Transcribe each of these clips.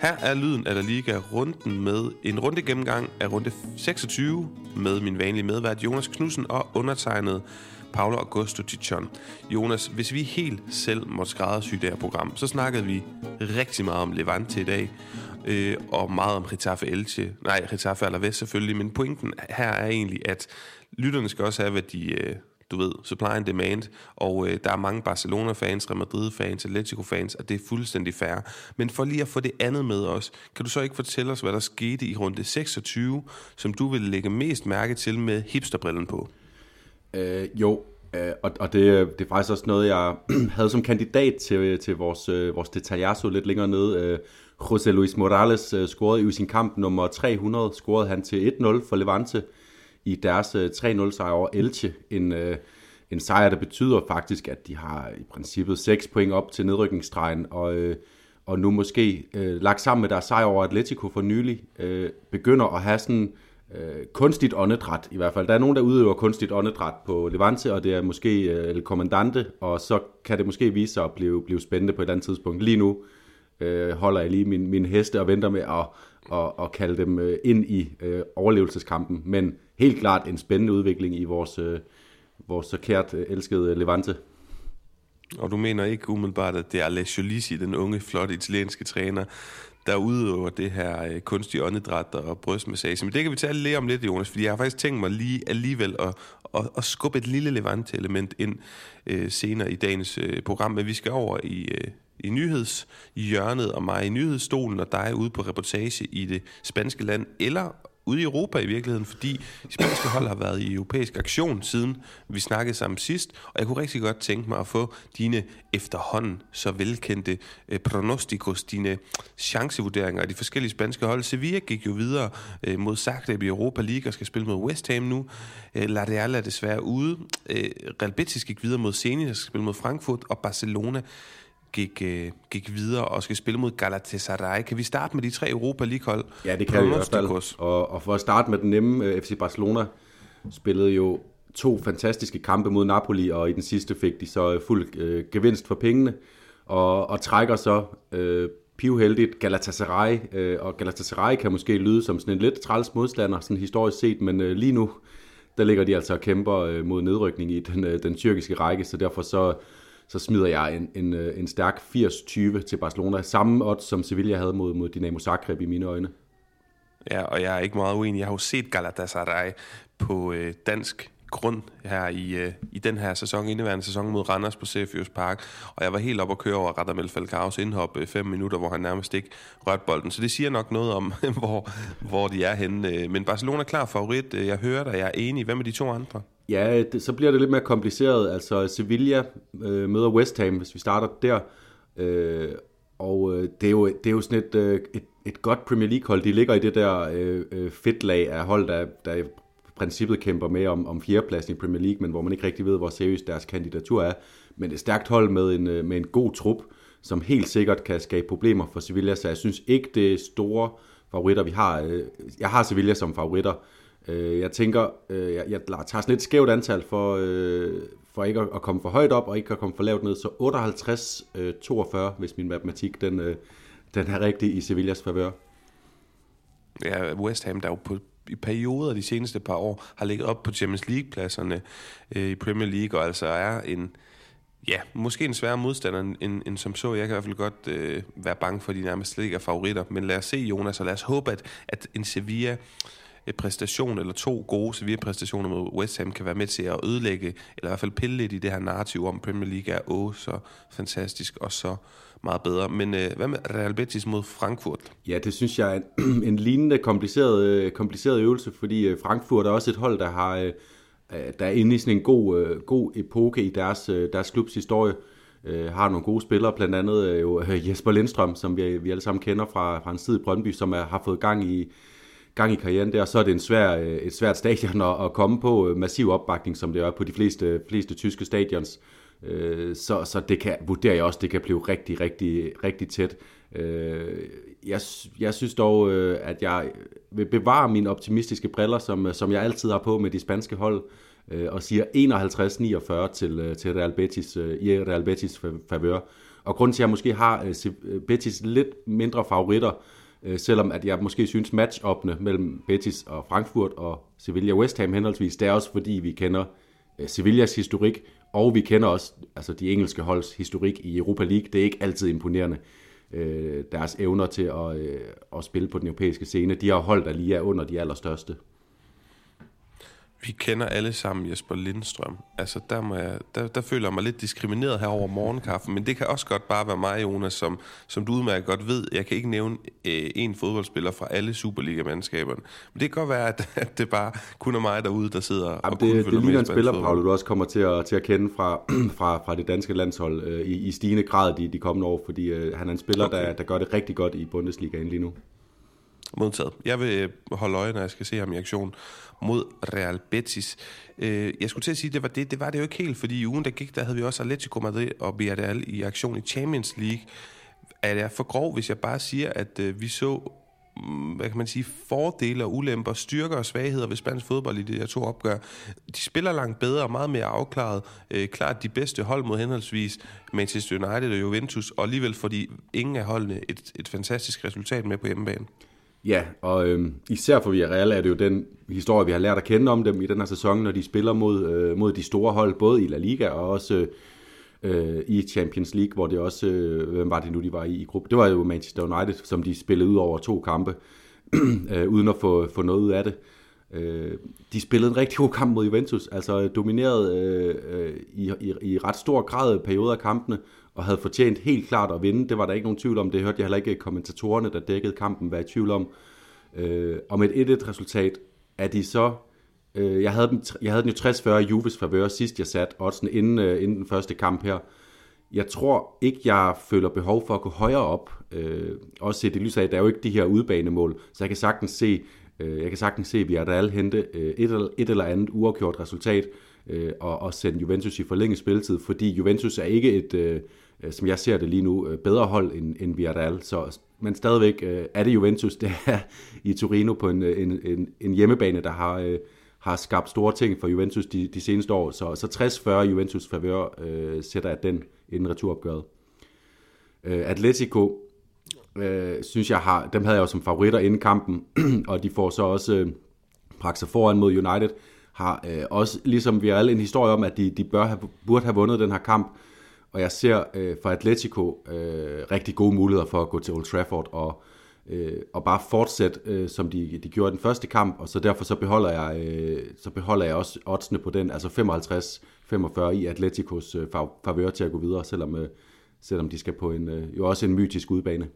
Her er lyden af La Liga runden med en runde gennemgang af runde 26 med min vanlige medvært Jonas Knudsen og undertegnet Paolo Augusto Tichon. Jonas, hvis vi helt selv måtte skræddersy det her program, så snakkede vi rigtig meget om Levante i dag, øh, og meget om Getafe Elche. Nej, Getafe Alaves selvfølgelig, men pointen her er egentlig, at lytterne skal også have, hvad de, øh, du ved, supply and demand, og øh, der er mange Barcelona-fans, Real Madrid-fans, Atletico-fans, og det er fuldstændig fair. Men for lige at få det andet med os, kan du så ikke fortælle os, hvad der skete i runde 26, som du vil lægge mest mærke til med hipsterbrillen på? Øh, jo, øh, og, og det, øh, det er faktisk også noget, jeg havde som kandidat til, øh, til vores, øh, vores detaljasso lidt længere nede. Øh, José Luis Morales øh, scorede i sin kamp nummer 300, scorede han til 1-0 for Levante i deres øh, 3-0 sejr over Elche. En, øh, en sejr, der betyder faktisk, at de har i princippet 6 point op til nedrykningsstregen, og, øh, og nu måske øh, lagt sammen med deres sejr over Atletico for nylig, øh, begynder at have sådan øh, kunstigt åndedræt i hvert fald. Der er nogen, der udøver kunstigt åndedræt på Levante, og det er måske øh, El Commandante, og så kan det måske vise sig at blive, blive spændende på et andet tidspunkt. Lige nu øh, holder jeg lige min, min heste og venter med at, at, at kalde dem øh, ind i øh, overlevelseskampen, men helt klart en spændende udvikling i vores, øh, vores så kært øh, elskede øh, Levante. Og du mener ikke umiddelbart, at det er Alessio Lisi, den unge, flotte italienske træner, der udøver det her øh, kunstige åndedræt og brystmassage. Men det kan vi tale lidt om lidt, Jonas, fordi jeg har faktisk tænkt mig lige alligevel at, at, at skubbe et lille Levante-element ind øh, senere i dagens øh, program. Men vi skal over i, øh, i nyhedshjørnet, og mig i nyhedsstolen, og dig ude på reportage i det spanske land, eller ude i Europa i virkeligheden, fordi de spanske hold har været i europæisk aktion siden vi snakkede sammen sidst, og jeg kunne rigtig godt tænke mig at få dine efterhånden så velkendte øh, pronostikos, dine chancevurderinger af de forskellige spanske hold. Sevilla gik jo videre øh, mod Zagreb i Europa League og skal spille mod West Ham nu. Øh, La Real er desværre ude. Øh, Real Betis gik videre mod Zenit og skal spille mod Frankfurt, og Barcelona gik, øh, gik videre og skal spille mod Galatasaray. Kan vi starte med de tre Europa League-hold? Ja, det kan vi i hvert fald. Og, og for at starte med den nemme, øh, FC Barcelona spillede jo to fantastiske kampe mod Napoli, og i den sidste fik de så øh, fuld øh, gevinst for pengene, og, og trækker så øh, pivheldigt Galatasaray, øh, og Galatasaray kan måske lyde som sådan en lidt træls modstander, sådan historisk set, men øh, lige nu, der ligger de altså og kæmper øh, mod nedrykning i den, øh, den tyrkiske række, så derfor så så smider jeg en, en, øh, en stærk 80-20 til Barcelona. Samme odds, som Sevilla havde mod, mod Dinamo Zagreb i mine øjne. Ja, og jeg er ikke meget uenig. Jeg har jo set Galatasaray på øh, dansk grund her i, øh, i den her sæson, indeværende sæson mod Randers på Cefius Park, og jeg var helt op at køre over Radamel Falcao's indhop øh, fem minutter, hvor han nærmest ikke rørte bolden. Så det siger nok noget om, hvor, hvor de er henne. Øh, men Barcelona er klar favorit. Øh, jeg hører dig, jeg er enig. Hvad med de to andre? Ja, det, så bliver det lidt mere kompliceret. Altså Sevilla øh, møder West Ham, hvis vi starter der. Øh, og øh, det, er jo, det er jo sådan et, øh, et, et godt Premier League-hold. De ligger i det der øh, øh, fedt-lag af hold, der, der princippet kæmper med om, om fjerdepladsen i Premier League, men hvor man ikke rigtig ved, hvor seriøst deres kandidatur er. Men et stærkt hold med en, øh, med en god trup, som helt sikkert kan skabe problemer for Sevilla, så jeg synes ikke, det er store favoritter, vi har. Øh, jeg har Sevilla som favoritter, øh, jeg tænker, jeg, jeg tager sådan lidt skævt antal for, for ikke at, komme for højt op og ikke at komme for lavt ned. Så 58-42, hvis min matematik den, den er rigtig i Sevillas favør. Ja, West Ham, der jo på, i perioder de seneste par år har ligget op på Champions League-pladserne øh, i Premier League, og altså er en, ja, måske en sværere modstander end, end, som så. Jeg kan i hvert fald godt øh, være bange for, at de nærmest slet ikke er favoritter. Men lad os se, Jonas, og lad os håbe, at, at en Sevilla øh, præstation eller to gode Sevilla-præstationer mod West Ham kan være med til at ødelægge, eller i hvert fald pille lidt i det her narrativ om, Premier League er åh, så fantastisk og så meget bedre. Men øh, hvad med Real Betis mod Frankfurt? Ja, det synes jeg er en, en lignende kompliceret, øh, kompliceret øvelse, fordi øh, Frankfurt er også et hold, der har øh, øh, der er inde i sådan en god, øh, god epoke i deres, øh, deres klubs historie. Øh, har nogle gode spillere, blandt andet øh, jo øh, Jesper Lindstrøm, som vi, vi alle sammen kender fra, fra en tid i Brøndby, som er, har fået gang i gang i karrieren der, så er det en svær, øh, et svært stadion at, at komme på. Massiv opbakning, som det er på de fleste, fleste tyske stadions. Øh, så, så det kan, vurderer jeg også, det kan blive rigtig, rigtig, rigtig tæt. Øh, jeg, jeg synes dog, øh, at jeg vil bevare mine optimistiske briller, som, øh, som jeg altid har på med de spanske hold, og siger 51-49 til, til Real Betis, i Real Betis favør. Og grunden til, at jeg måske har Betis lidt mindre favoritter, selvom at jeg måske synes match mellem Betis og Frankfurt og Sevilla West Ham henholdsvis, det er også fordi, vi kender Sevillas historik, og vi kender også altså de engelske holds historik i Europa League. Det er ikke altid imponerende øh, deres evner til at, øh, at spille på den europæiske scene. De har hold, der lige er under de allerstørste. Vi kender alle sammen Jesper Lindstrøm. Altså, der, må jeg, der, der føler jeg mig lidt diskrimineret her over morgenkaffen, men det kan også godt bare være mig, Jonas, som, som du udmærket godt ved. Jeg kan ikke nævne øh, en fodboldspiller fra alle Superliga-mandskaberne. Men det kan godt være, at, at det bare kun er mig derude, der sidder Jamen, og det, det ligner en spiller, Paul, du også kommer til at, til at kende fra, fra, fra det danske landshold øh, i, i stigende grad de, de kommende år, fordi øh, han er en spiller, okay. der, der gør det rigtig godt i Bundesligaen lige nu. Modtaget. Jeg vil øh, holde øje, når jeg skal se ham i aktion mod Real Betis. Øh, jeg skulle til at sige, det var det, det var det jo ikke helt, fordi i ugen, der gik, der havde vi også Atletico Madrid og Villarreal i aktion i Champions League. Er det for grov, hvis jeg bare siger, at øh, vi så mm, hvad kan man sige, fordele og ulemper, styrker og svagheder ved spansk fodbold i de her to opgør. De spiller langt bedre og meget mere afklaret. Øh, klart de bedste hold mod henholdsvis Manchester United og Juventus, og alligevel får de ingen af holdene et, et fantastisk resultat med på hjemmebane. Ja, og øh, især for Villarreal er det jo den historie, vi har lært at kende om dem i den her sæson, når de spiller mod, øh, mod de store hold, både i La Liga og også øh, i Champions League, hvor det også, øh, hvem var det nu, de var i i gruppe? Det var jo Manchester United, som de spillede ud over to kampe, øh, uden at få, få noget ud af det. Øh, de spillede en rigtig god kamp mod Juventus, altså domineret øh, øh, i, i, i ret stor grad perioder af kampene, og havde fortjent helt klart at vinde. Det var der ikke nogen tvivl om. Det hørte jeg heller ikke kommentatorerne, der dækkede kampen, være i tvivl om. Øh, og med et 1-1-resultat er de så... Øh, jeg, havde dem, jeg havde den jo 60-40 Juves favør sidst, jeg satte oddsen inden, øh, inden den første kamp her. Jeg tror ikke, jeg føler behov for at gå højere op. Øh, også set i lyset af, at der er jo ikke de her udbanemål, så jeg kan sagtens se, øh, jeg kan sagtens se, at vi er der alle hente øh, et, eller, et eller andet uafgjort resultat øh, øh, og, og sende Juventus i forlænget spilletid, fordi Juventus er ikke et, øh, øh, som jeg ser det lige nu, øh, bedre hold end, end Villarreal. Så, men stadigvæk øh, er det Juventus, det er i Torino på en, øh, en, en, en hjemmebane, der har, øh, har skabt store ting for Juventus de, de seneste år. Så, så 60-40 Juventus favør øh, sætter jeg den inden returopgøret. Øh, Atletico, øh, synes jeg har, dem havde jeg jo som favoritter inden kampen, og de får så også øh, bragt foran mod United, har øh, også, ligesom vi har alle en historie om, at de, de bør have, burde have vundet den her kamp, og jeg ser øh, for Atletico øh, rigtig gode muligheder for at gå til Old Trafford og, øh, og bare fortsætte, øh, som de, de gjorde i den første kamp, og så derfor så beholder jeg, øh, så beholder jeg også oddsene på den, altså 55-45 i Atleticos øh, favør til at gå videre, selvom, øh, selvom de skal på en, øh, jo også en mytisk udbane.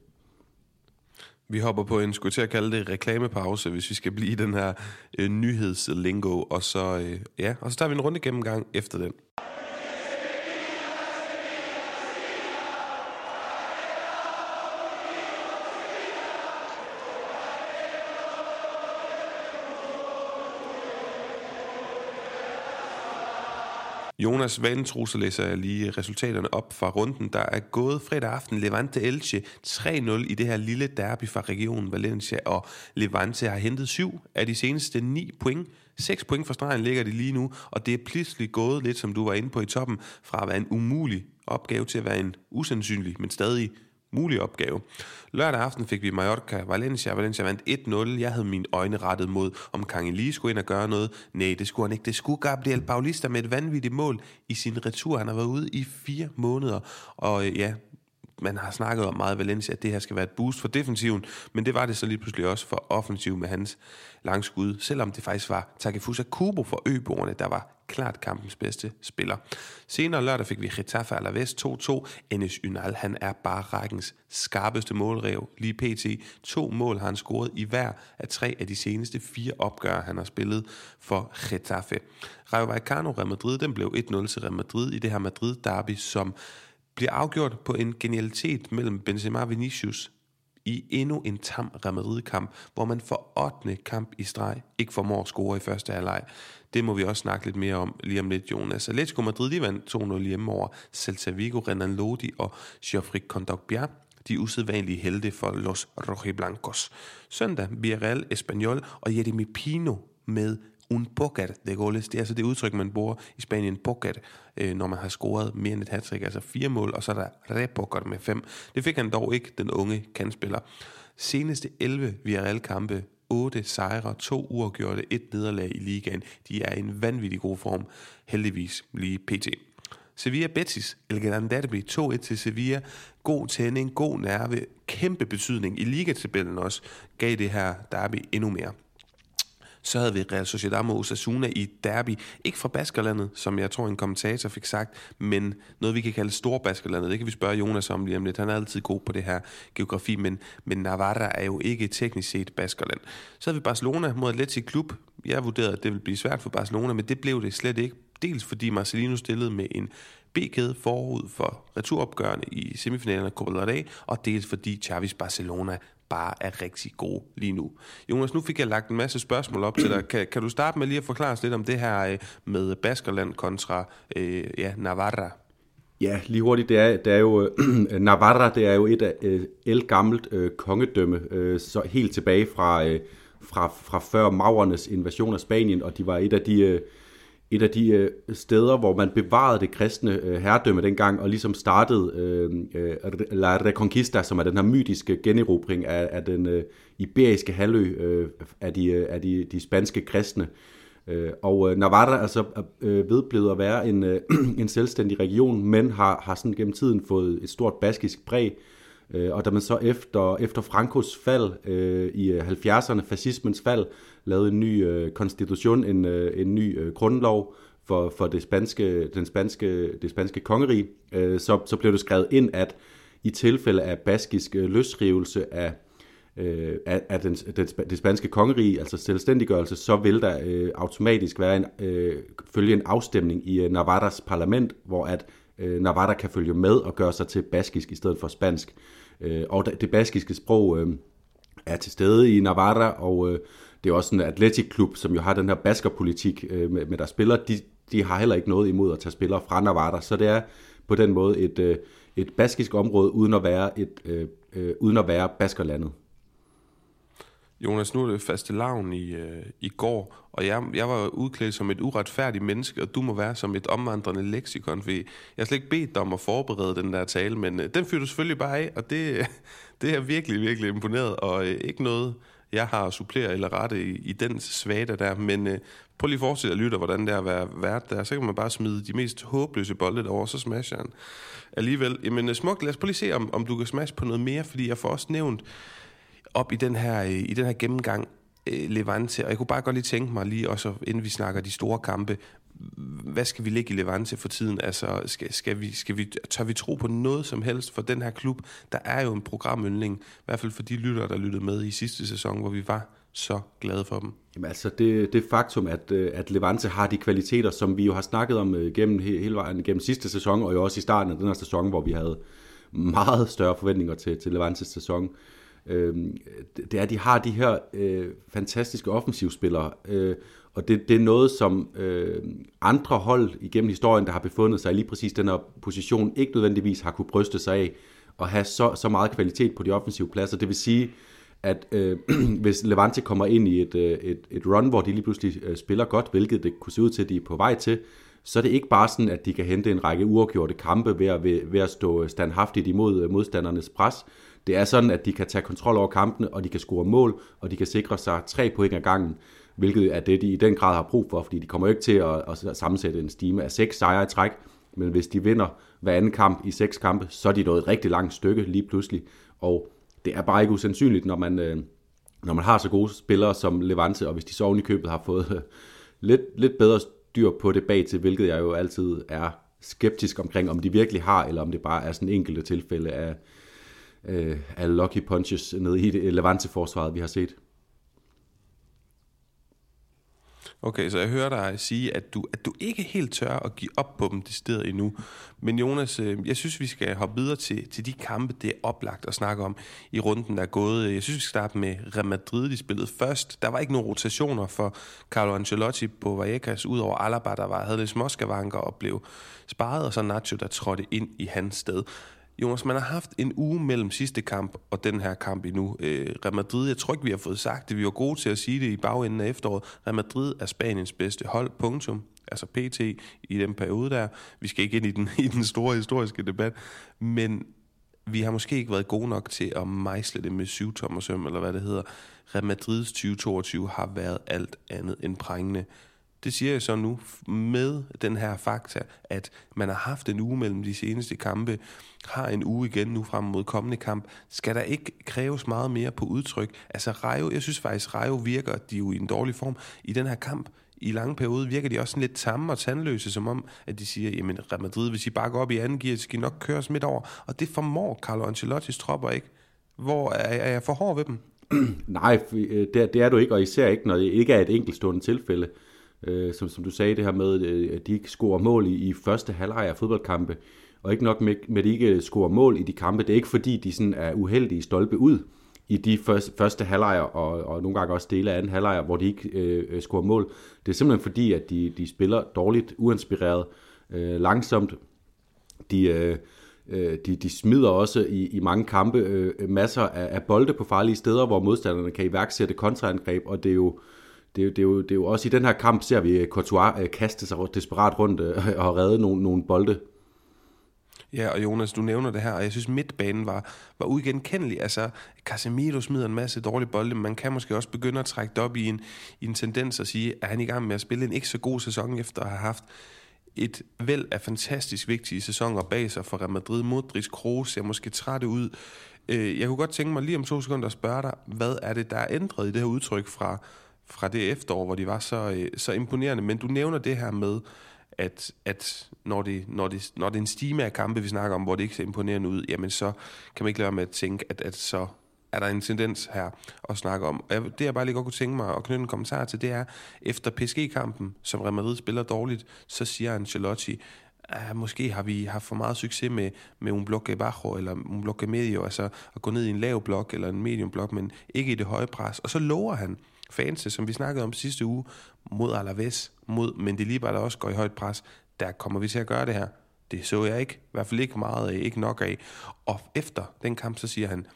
Vi hopper på en, skulle til at kalde det, reklamepause, hvis vi skal blive i den her øh, nyhedslingo, og så, øh, ja, og så tager vi en runde gennemgang efter den. Jonas Vanetro, så læser jeg lige resultaterne op fra runden. Der er gået fredag aften Levante Elche 3-0 i det her lille derby fra regionen Valencia, og Levante har hentet syv af de seneste ni point. 6 point fra stregen ligger de lige nu, og det er pludselig gået lidt, som du var inde på i toppen, fra at være en umulig opgave til at være en usandsynlig, men stadig mulig opgave. Lørdag aften fik vi Mallorca-Valencia. Valencia vandt 1-0. Jeg havde mine øjne rettet mod, om Kangeli skulle ind og gøre noget. Nej, det skulle han ikke. Det skulle Gabriel Paulista med et vanvittigt mål i sin retur. Han har været ude i fire måneder. Og øh, ja, man har snakket om meget Valencia, at det her skal være et boost for defensiven, men det var det så lige pludselig også for offensiv med hans langskud, selvom det faktisk var Takefusa Kubo for øboerne, der var klart kampens bedste spiller. Senere lørdag fik vi Getafe Alaves 2-2. Enes Ynal, han er bare rækkens skarpeste målrev. Lige pt. To mål har han scoret i hver af tre af de seneste fire opgør, han har spillet for Getafe. Rayo Vallecano Real Madrid, den blev 1-0 til Real Madrid i det her Madrid-derby, som bliver afgjort på en genialitet mellem Benzema og Vinicius i endnu en tam Real Madrid-kamp, hvor man for 8. kamp i streg ikke formår at score i første halvleg. Det må vi også snakke lidt mere om lige om lidt, Jonas. Atletico Madrid de vandt 2-0 hjemme over Celta Vigo, Renan Lodi og Geoffrey Kondogbia de usædvanlige helte for Los Rojiblancos. Søndag Villarreal Espanyol og Jeremy Pino med un bocat de goles. Det er altså det udtryk, man bruger i Spanien, bocat, øh, når man har scoret mere end et hat altså fire mål, og så er der repoker med fem. Det fik han dog ikke, den unge kandspiller. Seneste 11 Villarreal-kampe 8 sejre, 2 uafgjorte, et nederlag i ligaen. De er i en vanvittig god form, heldigvis lige pt. Sevilla Betis, El Gran Derby 2-1 til Sevilla. God tænding, god nerve, kæmpe betydning i ligatabellen også, gav det her derby endnu mere. Så havde vi Real Sociedad mod Osasuna i derby. Ikke fra Baskerlandet, som jeg tror en kommentator fik sagt, men noget vi kan kalde Storbaskerlandet. Det kan vi spørge Jonas om lige om lidt. Han er altid god på det her geografi, men, men Navarra er jo ikke teknisk set Baskerland. Så havde vi Barcelona mod Atletic Klub. Jeg vurderede, at det ville blive svært for Barcelona, men det blev det slet ikke. Dels fordi Marcelino stillede med en B-kæde forud for returopgørende i semifinalen af Copa del Rey, og dels fordi Chavis Barcelona bare er rigtig gode lige nu. Jonas, nu fik jeg lagt en masse spørgsmål op til dig. Kan, kan du starte med lige at forklare os lidt om det her øh, med Baskerland kontra øh, ja, Navarra? Ja, lige hurtigt, det er, det er jo, øh, Navarra, det er jo et af øh, el gammelt øh, kongedømme, øh, så helt tilbage fra, øh, fra, fra før Maurernes invasion af Spanien, og de var et af de... Øh, et af de øh, steder, hvor man bevarede det kristne øh, herredømme dengang, og ligesom startede øh, øh, La Reconquista, som er den her mytiske generobring af, af den øh, iberiske halvø øh, af, de, øh, af de, de spanske kristne. Øh, og øh, Navarra er altså øh, vedblevet at være en, øh, en selvstændig region, men har, har sådan gennem tiden fået et stort baskisk præg, Øh, Øh, og da man så efter, efter Frankos fald øh, i øh, 70'erne, fascismens fald, lavede en ny øh, konstitution, en, øh, en ny øh, grundlov for, for det spanske, den spanske, det spanske kongerige, øh, så, så blev det skrevet ind, at i tilfælde af baskisk øh, løsrivelse af, øh, af, af den, den, det spanske kongerige, altså selvstændiggørelse, så vil der øh, automatisk være en, øh, følge en afstemning i øh, Navarras parlament, hvor at øh, Navarra kan følge med og gøre sig til baskisk i stedet for spansk. Øh, og det baskiske sprog øh, er til stede i Navarra, og øh, det er også en atletikklub, som jo har den her baskerpolitik øh, med, med der spiller. De, de har heller ikke noget imod at tage spillere fra Navarra, så det er på den måde et, øh, et baskisk område, uden at være, et, øh, øh, uden at være baskerlandet. Jonas, nu er det faste lavn i, øh, i går, og jeg, jeg var udklædt som et uretfærdigt menneske, og du må være som et omvandrende leksikon, fordi jeg har slet ikke bedt dig om at forberede den der tale, men øh, den fyrer du selvfølgelig bare af, og det, det er virkelig, virkelig imponeret, og øh, ikke noget, jeg har at supplere eller rette i, i den svada der, men øh, prøv lige at forestille dig at lytte, hvordan det er at være vært der, så kan man bare smide de mest håbløse bolde derovre, så smasher han alligevel. Jamen øh, smukt, lad os prøve lige se, om, om du kan smash på noget mere, fordi jeg får også nævnt, op i den her, øh, i den her gennemgang øh, Levante, og jeg kunne bare godt lige tænke mig lige også, inden vi snakker de store kampe, hvad skal vi ligge i Levante for tiden? Altså, skal, skal vi, skal vi, tør vi tro på noget som helst for den her klub? Der er jo en programyndling, i hvert fald for de lyttere, der lyttede med i sidste sæson, hvor vi var så glade for dem. Jamen altså, det, det faktum, at, øh, at Levante har de kvaliteter, som vi jo har snakket om gennem hele vejen gennem sidste sæson, og jo også i starten af den her sæson, hvor vi havde meget større forventninger til, til Levantes sæson, øh, Øhm, det er, at de har de her øh, fantastiske offensivspillere, øh, og det, det er noget, som øh, andre hold igennem historien, der har befundet sig i lige præcis den her position, ikke nødvendigvis har kunne bryste sig af at have så, så meget kvalitet på de offensive pladser. Det vil sige, at øh, hvis Levante kommer ind i et, øh, et, et run, hvor de lige pludselig øh, spiller godt, hvilket det kunne se ud til, at de er på vej til, så er det ikke bare sådan, at de kan hente en række uafgjorte kampe ved at, ved, ved at stå standhaftigt imod øh, modstandernes pres. Det er sådan, at de kan tage kontrol over kampene, og de kan score mål, og de kan sikre sig tre point ad gangen, hvilket er det, de i den grad har brug for, fordi de kommer ikke til at, at sammensætte en stime af seks sejre i træk, men hvis de vinder hver anden kamp i seks kampe, så er de nået et rigtig langt stykke lige pludselig, og det er bare ikke usandsynligt, når man, øh, når man har så gode spillere som Levante, og hvis de så oven i købet har fået øh, lidt, lidt bedre styr på det bag til, hvilket jeg jo altid er skeptisk omkring, om de virkelig har, eller om det bare er sådan enkelte tilfælde af, øh, af lucky punches nede i det øh, Levante-forsvaret, vi har set. Okay, så jeg hører dig sige, at du, at du ikke helt tør at give op på dem det sted endnu. Men Jonas, øh, jeg synes, vi skal hoppe videre til, til de kampe, det er oplagt at snakke om i runden, der er gået. Jeg synes, vi skal starte med Real Madrid, de spillede først. Der var ikke nogen rotationer for Carlo Ancelotti på Vallecas, udover Alaba, der var, havde lidt småskavanker og blev sparet, og så Nacho, der trådte ind i hans sted. Jonas, man har haft en uge mellem sidste kamp og den her kamp endnu. Øh, Real Madrid, jeg tror ikke, vi har fået sagt det. Vi var gode til at sige det i bagenden af efteråret. Real Madrid er Spaniens bedste hold, punktum. Altså PT i den periode der. Vi skal ikke ind i den, i den store historiske debat. Men vi har måske ikke været gode nok til at mejsle det med syv tommer søm, eller hvad det hedder. Real Madrids 2022 har været alt andet end prængende. Det siger jeg så nu med den her fakta, at man har haft en uge mellem de seneste kampe, har en uge igen nu frem mod kommende kamp. Skal der ikke kræves meget mere på udtryk? Altså Rejo, jeg synes faktisk, Rejo virker, de er jo i en dårlig form i den her kamp. I lange periode virker de også sådan lidt tamme og tandløse, som om, at de siger, jamen Real Madrid, hvis I bakker op i anden gear, så skal I nok køres midt over. Og det formår Carlo Ancelottis tropper ikke. Hvor er, er jeg for hård ved dem? Nej, øh, det det er du ikke, og især ikke, når det ikke er et enkeltstående tilfælde øh, som, som du sagde, det her med, øh, at de ikke scorer mål i, i første halvleg af fodboldkampe, og ikke nok med, med, at de ikke scorer mål i de kampe. Det er ikke fordi, de sådan er uheldige stolpe ud i de første, første halvlejer, og, og nogle gange også dele af anden halvlejer, hvor de ikke øh, øh scorer mål. Det er simpelthen fordi, at de, de spiller dårligt, uinspireret, øh, langsomt. De, øh, øh, de, de smider også i, i mange kampe øh, masser af, af bolde på farlige steder, hvor modstanderne kan iværksætte kontraangreb, og det er jo, det, er jo, det, er jo, det er jo også i den her kamp, ser vi Courtois øh, kaste sig desperat rundt øh, og redde nogle, nogle bolde. Ja, og Jonas, du nævner det her, og jeg synes midtbanen var, var uigenkendelig. Altså, Casemiro smider en masse dårlige bolde, men man kan måske også begynde at trække det op i en, i en tendens og sige, at han i gang med at spille en ikke så god sæson efter at have haft et væld af fantastisk vigtige sæsoner bag sig for Real Madrid. Modric, Kroos ser måske trætte ud. Øh, jeg kunne godt tænke mig lige om to sekunder at spørge dig, hvad er det, der er ændret i det her udtryk fra fra det efterår, hvor de var så, øh, så imponerende. Men du nævner det her med, at, at når, det, når, det, når det er en stime af kampe, vi snakker om, hvor det ikke ser imponerende ud, jamen så kan man ikke lade være med at tænke, at, at så er der en tendens her at snakke om. Det jeg bare lige godt kunne tænke mig at knytte en kommentar til, det er, efter PSG-kampen, som Real Madrid spiller dårligt, så siger Ancelotti, at måske har vi haft for meget succes med, med un bloque bajo eller un bloque medio, altså at gå ned i en lav blok eller en medium blok, men ikke i det høje pres. Og så lover han, fanse, som vi snakkede om sidste uge, mod Alaves, mod Mendilibar, der også går i højt pres, der kommer vi til at gøre det her. Det så jeg ikke, i hvert fald ikke meget af, ikke nok af. Og efter den kamp, så siger han,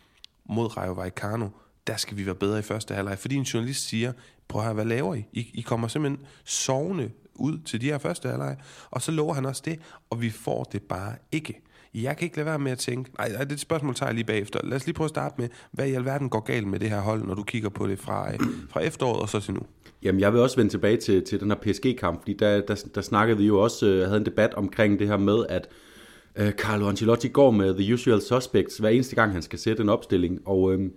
mod Rayo Vallecano, der skal vi være bedre i første halvleg. Fordi en journalist siger, prøv at høre, hvad laver I? I, I kommer simpelthen sovende ud til de her første halvleg. Og så lover han også det, og vi får det bare ikke. Jeg kan ikke lade være med at tænke, nej, det er et spørgsmål, tager jeg lige bagefter. Lad os lige prøve at starte med, hvad i alverden går galt med det her hold, når du kigger på det fra, øh, fra efteråret og så til nu? Jamen, jeg vil også vende tilbage til, til den her PSG-kamp, fordi der, der, der snakkede vi jo også, øh, havde en debat omkring det her med, at øh, Carlo Ancelotti går med the usual suspects hver eneste gang, han skal sætte en opstilling, og øh,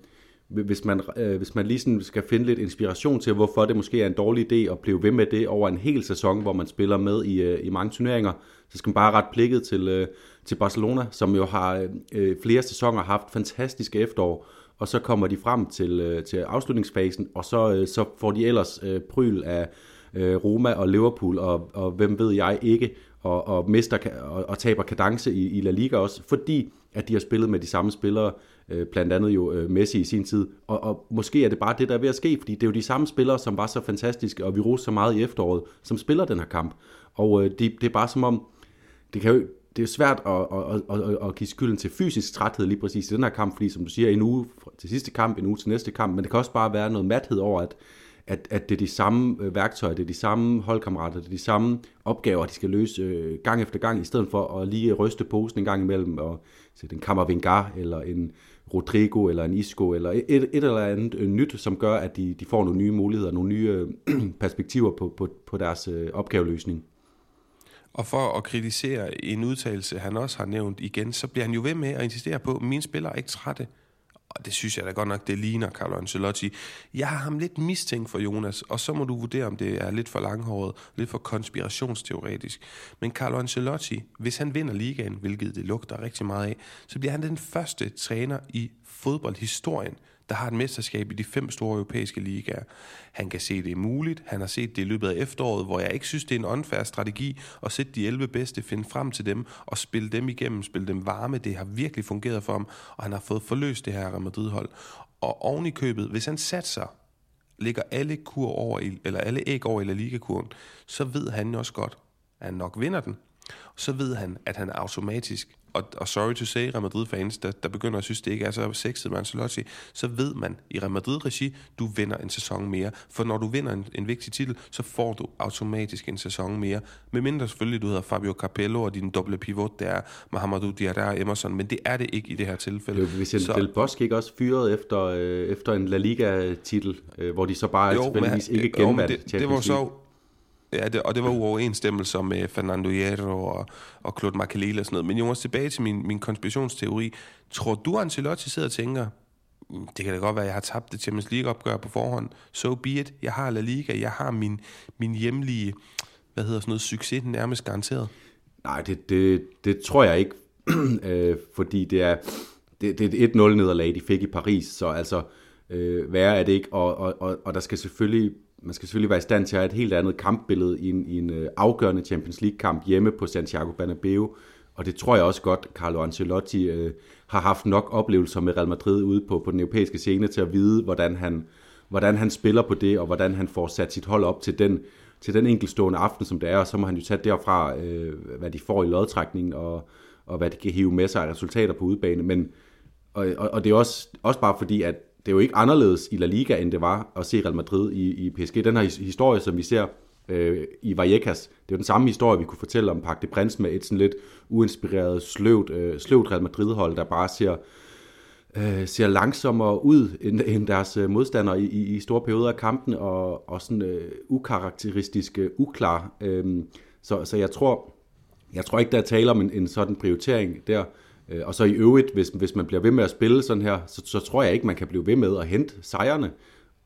hvis man, øh, hvis man lige sådan skal finde lidt inspiration til, hvorfor det måske er en dårlig idé at blive ved med det over en hel sæson, hvor man spiller med i, øh, i mange turneringer, så skal man bare ret plikket til, øh, til Barcelona, som jo har øh, flere sæsoner haft fantastiske efterår, og så kommer de frem til, øh, til afslutningsfasen, og så, øh, så får de ellers øh, pryl af øh, Roma og Liverpool, og, og hvem ved jeg ikke, og, og mister og, og taber kadence i, i La Liga også, fordi at de har spillet med de samme spillere, øh, blandt andet jo øh, Messi i sin tid. Og, og måske er det bare det, der er ved at ske, fordi det er jo de samme spillere, som var så fantastiske, og vi roste så meget i efteråret, som spiller den her kamp. Og øh, det, det er bare som om, det kan jo, det er svært at, at, at, at, at give skylden til fysisk træthed lige præcis i den her kamp, fordi som du siger, en uge til sidste kamp, en uge til næste kamp, men det kan også bare være noget mathed over, at, at, at det er de samme øh, værktøjer, det er de samme holdkammerater, det er de samme opgaver, de skal løse øh, gang efter gang, i stedet for at lige ryste posen en gang imellem og sætte en Kammervengar eller en Rodrigo eller en Isco eller et, et eller andet øh, nyt, som gør, at de, de får nogle nye muligheder, nogle nye perspektiver på, på, på deres opgaveløsning. Og for at kritisere en udtalelse, han også har nævnt igen, så bliver han jo ved med at insistere på, at mine spillere er ikke trætte. Og det synes jeg da godt nok, det ligner Carlo Ancelotti. Jeg har ham lidt mistænkt for Jonas, og så må du vurdere, om det er lidt for langhåret, lidt for konspirationsteoretisk. Men Carlo Ancelotti, hvis han vinder ligaen, hvilket det lugter rigtig meget af, så bliver han den første træner i fodboldhistorien, der har et mesterskab i de fem store europæiske ligaer. Han kan se, det er muligt. Han har set det i løbet af efteråret, hvor jeg ikke synes, det er en unfair strategi at sætte de 11 bedste, finde frem til dem og spille dem igennem, spille dem varme. Det har virkelig fungeret for ham, og han har fået forløst det her Real Madrid-hold. Og oven i købet, hvis han satser, ligger alle, kur over i, eller alle æg over i La Liga-kurven, så ved han også godt, at han nok vinder den. så ved han, at han automatisk og, og sorry to say, Real Madrid-fans, der, der begynder at synes, det ikke er så sexet med Ancelotti, så ved man i Real Madrid-regi, du vinder en sæson mere. For når du vinder en, en vigtig titel, så får du automatisk en sæson mere. Med mindre selvfølgelig, du hedder Fabio Capello, og din doble pivot, der er Mohamedou Diarra og Emerson, men det er det ikke i det her tilfælde. Jo, hvis en så, Del Bosque ikke også fyret efter, øh, efter en La Liga-titel, øh, hvor de så bare jo, tilfældigvis ikke genvandt det, det var så Ja, det, og det var uoverensstemmelser med Fernando Hierro og, og Claude Makalele og sådan noget. Men Jonas, tilbage til min, min konspirationsteori. Tror du, Ancelotti sidder og tænker, mm, det kan da godt være, at jeg har tabt det Champions League-opgør på forhånd. So be it. Jeg har La Liga. Jeg har min, min hjemlige, hvad hedder sådan noget, succes nærmest garanteret. Nej, det, det, det tror jeg ikke. øh, fordi det er, det, det er et 1-0 nederlag, de fik i Paris. Så altså, øh, værre er det ikke. Og, og, og, og der skal selvfølgelig man skal selvfølgelig være i stand til at have et helt andet kampbillede i en, i en øh, afgørende Champions League-kamp hjemme på Santiago Bernabeu. Og det tror jeg også godt, Carlo Ancelotti øh, har haft nok oplevelser med Real Madrid ude på, på den europæiske scene til at vide, hvordan han, hvordan han spiller på det, og hvordan han får sat sit hold op til den, til den enkeltstående aften, som det er. Og så må han jo tage derfra, øh, hvad de får i lodtrækningen, og, og hvad de kan hive med sig af resultater på udebane. Men, og, og, og det er også, også bare fordi, at det er jo ikke anderledes i La Liga, end det var at se Real Madrid i, i PSG. Den her historie, som vi ser øh, i Vallecas, det er jo den samme historie, vi kunne fortælle om Parc de Prince med et sådan lidt uinspireret, sløvt, øh, sløvt Real Madrid-hold, der bare ser, øh, ser langsommere ud end, end deres øh, modstandere i, i, i store perioder af kampen, og, og sådan øh, ukarakteristisk øh, uklar. Øh, så, så jeg tror, jeg tror ikke, der er tale om en, en sådan prioritering der. Øh, og så i øvrigt, hvis, hvis man bliver ved med at spille sådan her, så, så tror jeg ikke, man kan blive ved med at hente sejrene.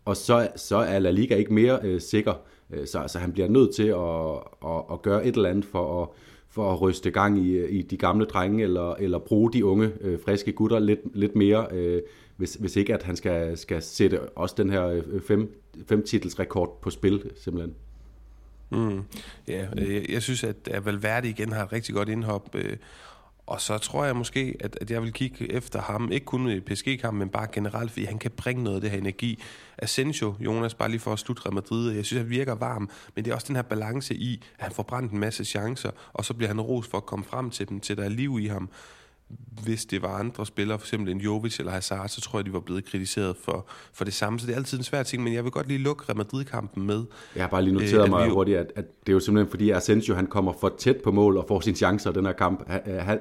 Og så, så er La Liga ikke mere øh, sikker. Øh, så, så han bliver nødt til at, at, at gøre et eller andet for at, for at ryste gang i, i de gamle drenge, eller, eller bruge de unge, øh, friske gutter lidt, lidt mere, øh, hvis, hvis ikke at han skal, skal sætte også den her øh, fem, fem, titels rekord på spil, simpelthen. Mm. Ja, jeg, jeg synes, at Valverde igen har et rigtig godt indhop, øh, og så tror jeg måske, at, at jeg vil kigge efter ham, ikke kun i PSG-kampen, men bare generelt, fordi han kan bringe noget af det her energi. Asensio, Jonas, bare lige for at slutte Real Madrid, jeg synes, han virker varm, men det er også den her balance i, at han får brændt en masse chancer, og så bliver han ros for at komme frem til dem, til der er liv i ham hvis det var andre spillere, for eksempel en Jovic eller Hazard, så tror jeg, de var blevet kritiseret for, for det samme. Så det er altid en svær ting, men jeg vil godt lige lukke Real Madrid-kampen med. Jeg har bare lige noteret øh, mig vi... hurtigt, at, at det er jo simpelthen fordi Asensio han kommer for tæt på mål og får sine chancer i den her kamp.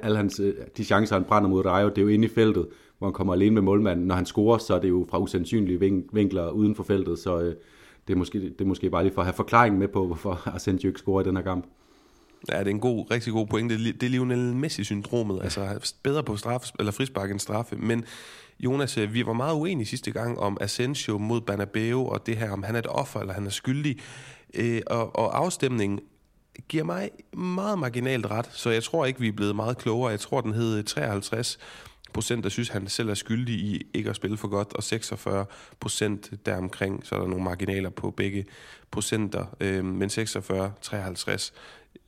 Alle hans, de chancer, han brænder mod Rayo, det er jo inde i feltet, hvor han kommer alene med målmanden. Når han scorer, så er det jo fra usandsynlige vinkler uden for feltet, så øh, det, er måske, det er måske bare lige for at have forklaringen med på, hvorfor Asensio ikke scorer i den her kamp. Ja, det er en god, rigtig god pointe. Det er Lionel Messi-syndromet. Altså bedre på straf, eller frispark end straffe. Men Jonas, øh, vi var meget uenige sidste gang om Asensio mod Banabeo, og det her, om han er et offer, eller han er skyldig. Øh, og, og afstemningen giver mig meget marginalt ret, så jeg tror ikke, vi er blevet meget klogere. Jeg tror, den hed 53 procent, der synes, han selv er skyldig i ikke at spille for godt, og 46 procent deromkring, så er der nogle marginaler på begge procenter, øh, men 46-53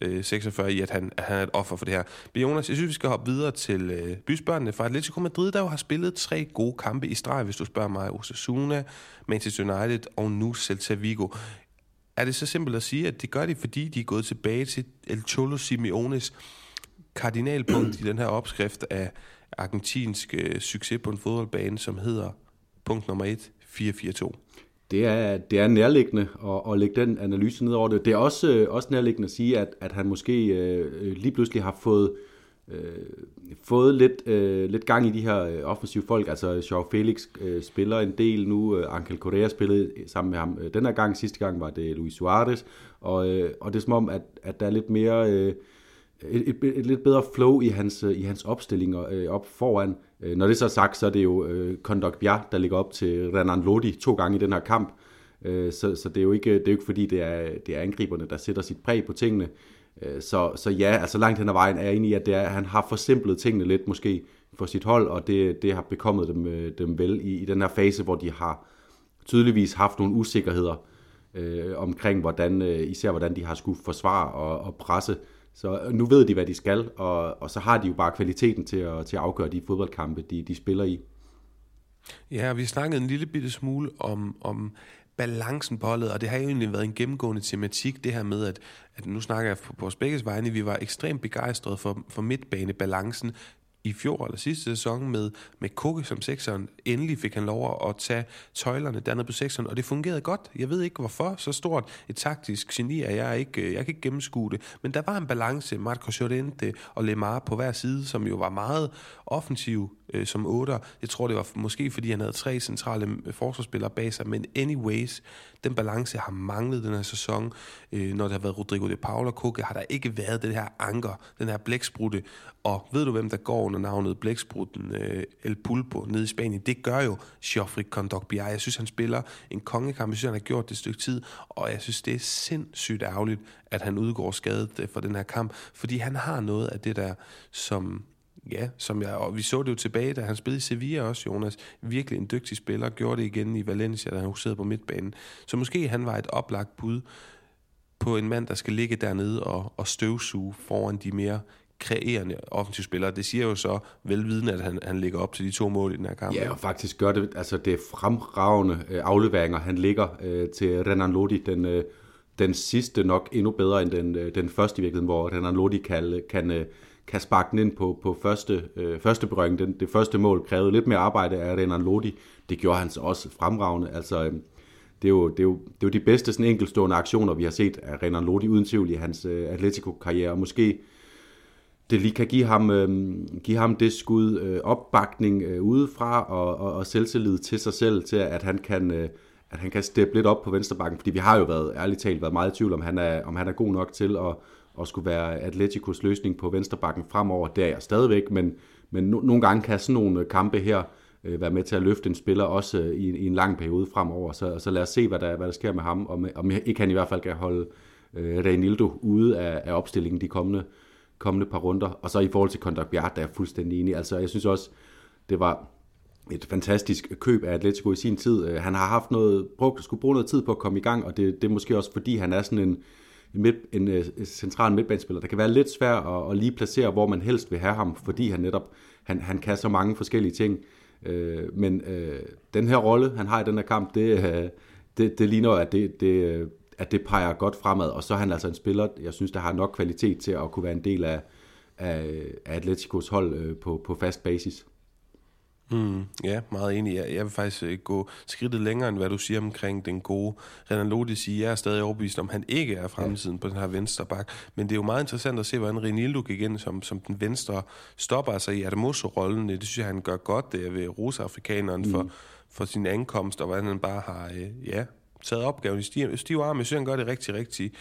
øh, 46 i, at han, at han er et offer for det her. Men Jonas, jeg synes, vi skal hoppe videre til øh, bysbørnene fra Atletico Madrid, der jo har spillet tre gode kampe i streg, hvis du spørger mig. Osasuna, Manchester United og nu Celta Vigo. Er det så simpelt at sige, at det gør de, fordi de er gået tilbage til El Cholo Simeones kardinalpunkt i den her opskrift af argentinsk øh, succes på en fodboldbane, som hedder punkt nummer 1, 4-4-2? Det er, det er nærliggende at, at lægge den analyse ned over det. Det er også, også nærliggende at sige, at, at han måske øh, lige pludselig har fået, øh, fået lidt, øh, lidt gang i de her øh, offensive folk. Altså, Joao Felix øh, spiller en del nu. Øh, Angel Correa spillede sammen med ham øh, den her gang. Sidste gang var det Luis Suarez. Og, øh, og det er som om, at, at der er lidt mere... Øh, et, et, et lidt bedre flow i hans, øh, i hans opstillinger øh, op foran. Øh, når det så er sagt, så er det jo øh, Kondok Bia, der ligger op til Renan Lodi to gange i den her kamp. Øh, så, så det er jo ikke, det er jo ikke fordi, det er, det er angriberne, der sætter sit præg på tingene. Øh, så, så ja, altså langt hen ad vejen er jeg enig i, at det er, han har forsimplet tingene lidt måske for sit hold, og det, det har bekommet dem, øh, dem vel i, i den her fase, hvor de har tydeligvis haft nogle usikkerheder øh, omkring, hvordan, øh, især hvordan de har skulle forsvare og, og presse så øh, nu ved de, hvad de skal, og, og så har de jo bare kvaliteten til at, til at afgøre de fodboldkampe, de, de spiller i. Ja, vi snakkede en lille bitte smule om, om balancen på holdet, og det har jo egentlig været en gennemgående tematik, det her med, at, at nu snakker jeg på vores begges vegne, vi var ekstremt begejstrede for, for midtbanebalancen i fjor eller sidste sæson med, med Kukke som sekseren. Endelig fik han lov at tage tøjlerne dernede på sekseren, og det fungerede godt. Jeg ved ikke hvorfor. Så stort et taktisk geni er jeg ikke. Øh, jeg kan ikke gennemskue det. Men der var en balance. Marco Llorente og Lemar på hver side, som jo var meget offensiv øh, som otter. Jeg tror, det var måske, fordi han havde tre centrale øh, forsvarsspillere bag sig. Men anyways, den balance har manglet den her sæson. Øh, når der har været Rodrigo de Paula Kukke, har der ikke været det her anker, den her blæksprutte. Og ved du, hvem der går under navnet blæksprutten øh, El Pulpo nede i Spanien? Det gør jo Geoffrey Kondogbia. Jeg synes, han spiller en kongekamp. Jeg synes, han har gjort det et stykke tid. Og jeg synes, det er sindssygt ærgerligt, at han udgår skadet øh, for den her kamp. Fordi han har noget af det der, som ja, som jeg, og vi så det jo tilbage, da han spillede i Sevilla også, Jonas. Virkelig en dygtig spiller, gjorde det igen i Valencia, da han huserede på midtbanen. Så måske han var et oplagt bud på en mand, der skal ligge dernede og, og støvsuge foran de mere kreerende offensive spillere. Det siger jo så velvidende, at han, han ligger op til de to mål i den her kamp. Ja, og faktisk gør det, altså det er fremragende øh, afleveringer, han ligger øh, til Renan Lodi, den, øh, den sidste nok endnu bedre end den, øh, den første i virkeligheden, hvor Renan Lodi kan, kan, øh, kan sparke den ind på, på første, øh, første berøring. Den, det første mål krævede lidt mere arbejde af Renan Lodi. Det gjorde han så også fremragende. Altså, øh, det er, jo, det, er jo, det er jo de bedste sådan enkeltstående aktioner, vi har set af Renan Lodi uden tvivl i hans øh, Atletico-karriere. Måske det lige kan give ham, øh, give ham det skud øh, opbakning øh, udefra og, og, og selvtillid til sig selv, til at han kan... Øh, at han kan steppe lidt op på venstrebakken, fordi vi har jo været, ærligt talt, været meget i tvivl, om han er, om han er god nok til at, at skulle være Atleticos løsning på venstrebakken fremover. Det er jeg stadigvæk, men, men no, nogle gange kan sådan nogle kampe her øh, være med til at løfte en spiller også øh, i, i en lang periode fremover. Så, så lad os se, hvad der, hvad der sker med ham, og om ikke han i hvert fald kan holde øh, Reinildo ude af, af opstillingen de kommende, kommende par runder. Og så i forhold til Kondak Bjart, der er jeg fuldstændig enig. Altså, jeg synes også, det var et fantastisk køb af Atletico i sin tid. Øh, han har haft noget, brugt, skulle bruge noget tid på at komme i gang, og det, det er måske også fordi, han er sådan en, en, midt, en, øh, en central midtbanespiller, der kan være lidt svær at, at lige placere, hvor man helst vil have ham, fordi han netop han, han kan så mange forskellige ting. Øh, men øh, den her rolle, han har i den her kamp, det, øh, det, det ligner, at det, det, øh, at det peger godt fremad, og så er han altså en spiller, jeg synes, der har nok kvalitet til at kunne være en del af, af, af Atleticos hold øh, på, på fast basis. Mm, ja, meget enig. Jeg, jeg vil faktisk øh, gå skridtet længere, end hvad du siger omkring den gode Renan Lodi siger. Jeg er stadig overbevist om, han ikke er fremtiden ja. på den her venstre bak. Men det er jo meget interessant at se, hvordan Renildo gik ind som, som den venstre stopper, altså i Adamoso-rollen. Det synes jeg, han gør godt det ved Rosa-afrikaneren mm. for, for sin ankomst, og hvordan han bare har øh, ja, taget opgaven i stiv, stiv arm. Jeg synes, han gør det rigtig, rigtig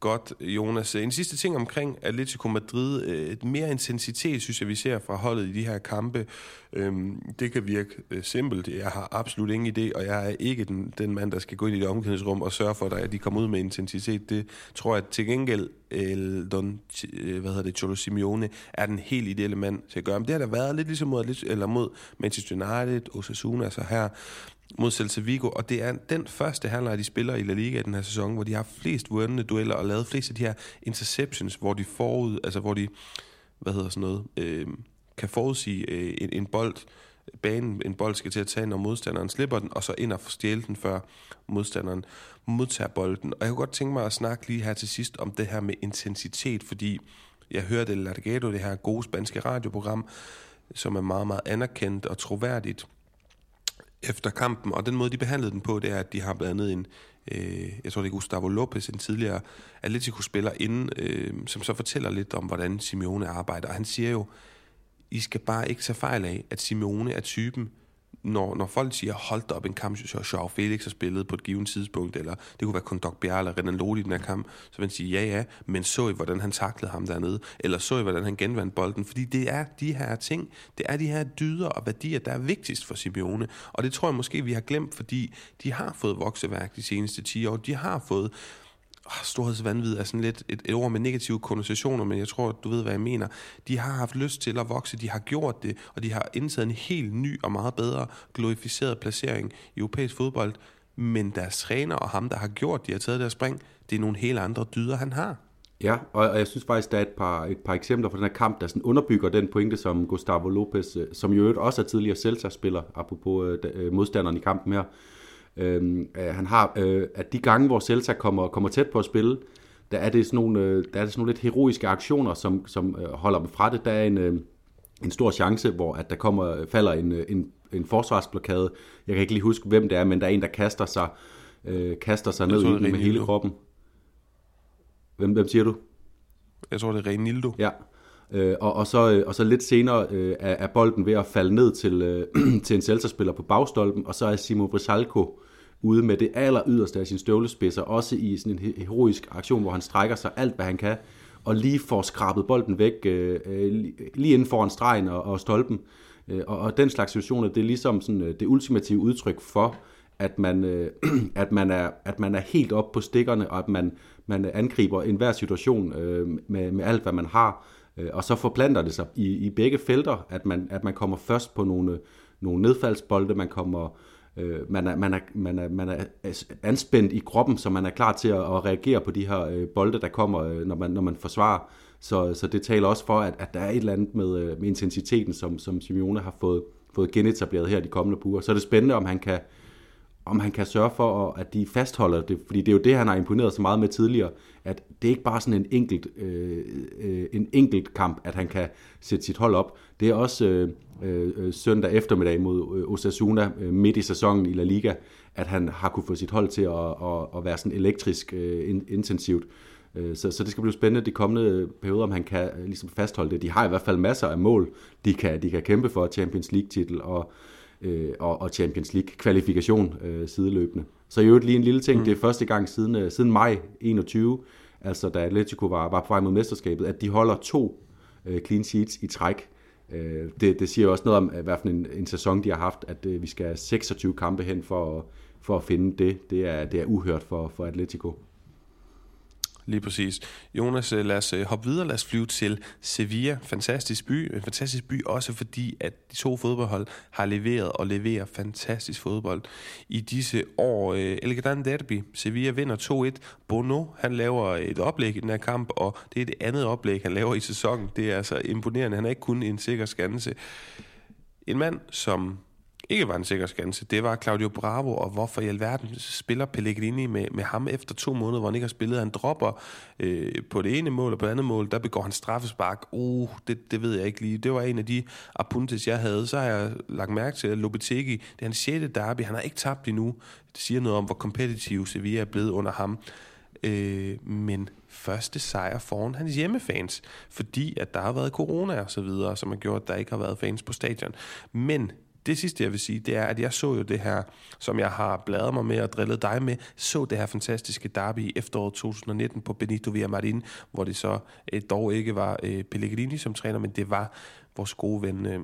Godt, Jonas. En sidste ting omkring Atletico Madrid. Øh, et mere intensitet, synes jeg, vi ser fra holdet i de her kampe. Øhm, det kan virke øh, simpelt. Jeg har absolut ingen idé, og jeg er ikke den, den mand, der skal gå ind i det omklædningsrum og sørge for, at de kommer ud med intensitet. Det tror jeg til gengæld, El Don, øh, hvad hedder det, Cholo Simeone, er den helt ideelle mand til at gøre. Men det har der været lidt ligesom mod, eller mod Manchester United, Osasuna, så her mod Celta Vigo, og det er den første halvleg, de spiller i La Liga i den her sæson, hvor de har flest vundne dueller og lavet flest af de her interceptions, hvor de forud, altså hvor de, hvad hedder sådan noget, øh, kan forudsige øh, en, en bold, banen, en bold skal til at tage, når modstanderen slipper den, og så ind og stjæle den, før modstanderen modtager bolden. Og jeg kunne godt tænke mig at snakke lige her til sidst om det her med intensitet, fordi jeg hørte Largado, det her gode spanske radioprogram, som er meget, meget anerkendt og troværdigt, efter kampen, og den måde, de behandlede den på, det er, at de har blandt andet en, øh, jeg tror det er Gustavo Lopez, en tidligere Atletico-spiller inden, øh, som så fortæller lidt om, hvordan Simeone arbejder. Og han siger jo, I skal bare ikke tage fejl af, at Simeone er typen, når, når folk siger, hold op en kamp, så Joao Felix har spillet på et givet tidspunkt, eller det kunne være Kondok Bjerre eller Renan Lodi i den her kamp, så vil man sige, ja ja, men så I, hvordan han taklede ham dernede, eller så I, hvordan han genvandt bolden, fordi det er de her ting, det er de her dyder og værdier, der er vigtigst for Simeone, og det tror jeg måske, vi har glemt, fordi de har fået vokseværk de seneste 10 år, de har fået Ah, storhedsvandvid er sådan lidt et, et ord med negative konnotationer, men jeg tror, du ved, hvad jeg mener. De har haft lyst til at vokse, de har gjort det, og de har indtaget en helt ny og meget bedre glorificeret placering i europæisk fodbold. Men deres træner og ham, der har gjort, de har taget deres spring, det er nogle helt andre dyder, han har. Ja, og, og jeg synes faktisk, der er et par, et par eksempler fra den her kamp, der sådan underbygger den pointe, som Gustavo Lopez, øh, som jo også er tidligere Celta-spiller, apropos øh, øh modstanderen i kampen her, Øh, han har, øh, at de gange, hvor Celta kommer, kommer tæt på at spille, der er det sådan nogle, øh, der er det sådan nogle lidt heroiske aktioner, som, som øh, holder dem fra det. Der er en, øh, en stor chance, hvor at der kommer, falder en, øh, en, en forsvarsblokade. Jeg kan ikke lige huske, hvem det er, men der er en, der kaster sig, øh, kaster sig ned i den med hele kroppen. Hvem, hvem siger du? Jeg tror, det er Renildo. Ja. Øh, og, og, så, øh, og så lidt senere øh, er, er bolden ved at falde ned til, øh, til en Celta-spiller på bagstolpen, og så er Simo Brisalco ude med det aller yderste af sin støvlespidser, også i sådan en heroisk aktion, hvor han strækker sig alt, hvad han kan, og lige får skrabet bolden væk, øh, øh lige inden foran stregen og, og stolpen. Øh, og, og den slags situationer, det er ligesom sådan, øh, det ultimative udtryk for, at man, øh, at man, er, at man er helt op på stikkerne, og at man, man angriber enhver situation øh, med, med alt, hvad man har. Og så forplanter det sig i, i begge felter, at man, at man kommer først på nogle, nogle nedfaldsbolde, man kommer øh, man, er, man, er, man, er, man er anspændt i kroppen, så man er klar til at, at reagere på de her øh, bolde, der kommer, øh, når, man, når man forsvarer. Så, så det taler også for, at, at der er et eller andet med, øh, med intensiteten, som, som Simeone har fået, fået genetableret her de kommende uger. Så er det spændende, om han kan, om han kan sørge for, at de fastholder det, fordi det er jo det, han har imponeret så meget med tidligere, at det er ikke bare sådan en enkelt, øh, øh, en enkelt kamp, at han kan sætte sit hold op. Det er også øh, øh, søndag eftermiddag mod øh, Osasuna øh, midt i sæsonen i La Liga, at han har kunne få sit hold til at, at, at være sådan elektrisk øh, in, intensivt. Øh, så, så det skal blive spændende de kommende perioder, om han kan øh, ligesom fastholde det. De har i hvert fald masser af mål, de kan, de kan kæmpe for Champions League-titel, og øh, og, og Champions League kvalifikation øh, sideløbende. Så i øvrigt lige en lille ting, mm. det er første gang siden, øh, siden maj 21, altså da Atletico var, var på vej mod mesterskabet, at de holder to øh, clean sheets i træk. Øh, det, det siger også noget om, hvad for en, en sæson de har haft, at øh, vi skal have 26 kampe hen for, for at finde det. Det er, det er uhørt for, for Atletico. Lige præcis. Jonas, øh, lad os øh, hoppe videre, lad os flyve til Sevilla. Fantastisk by. En fantastisk by også fordi, at de to fodboldhold har leveret og leverer fantastisk fodbold. I disse år, øh, El Gran Derby, Sevilla vinder 2-1. Bono, han laver et oplæg i den her kamp, og det er det andet oplæg, han laver i sæsonen. Det er altså imponerende. Han er ikke kun en sikker skanse. En mand, som ikke var en sikker skanse, det var Claudio Bravo, og hvorfor i alverden spiller Pellegrini med, med ham efter to måneder, hvor han ikke har spillet. Han dropper øh, på det ene mål, og på det andet mål, der begår han straffespark. Uh, det, det ved jeg ikke lige. Det var en af de apuntes, jeg havde. Så har jeg lagt mærke til, at Lopetegi, det er hans 6. derby, han har ikke tabt endnu. Det siger noget om, hvor kompetitiv Sevilla er blevet under ham. Øh, men første sejr foran hans hjemmefans, fordi at der har været corona og så videre, som har gjort, at der ikke har været fans på stadion. Men det sidste, jeg vil sige, det er, at jeg så jo det her, som jeg har bladret mig med og drillet dig med, så det her fantastiske derby i efteråret 2019 på Benito Villamarin, hvor det så eh, dog ikke var eh, Pellegrini som træner, men det var vores gode ven... Øh,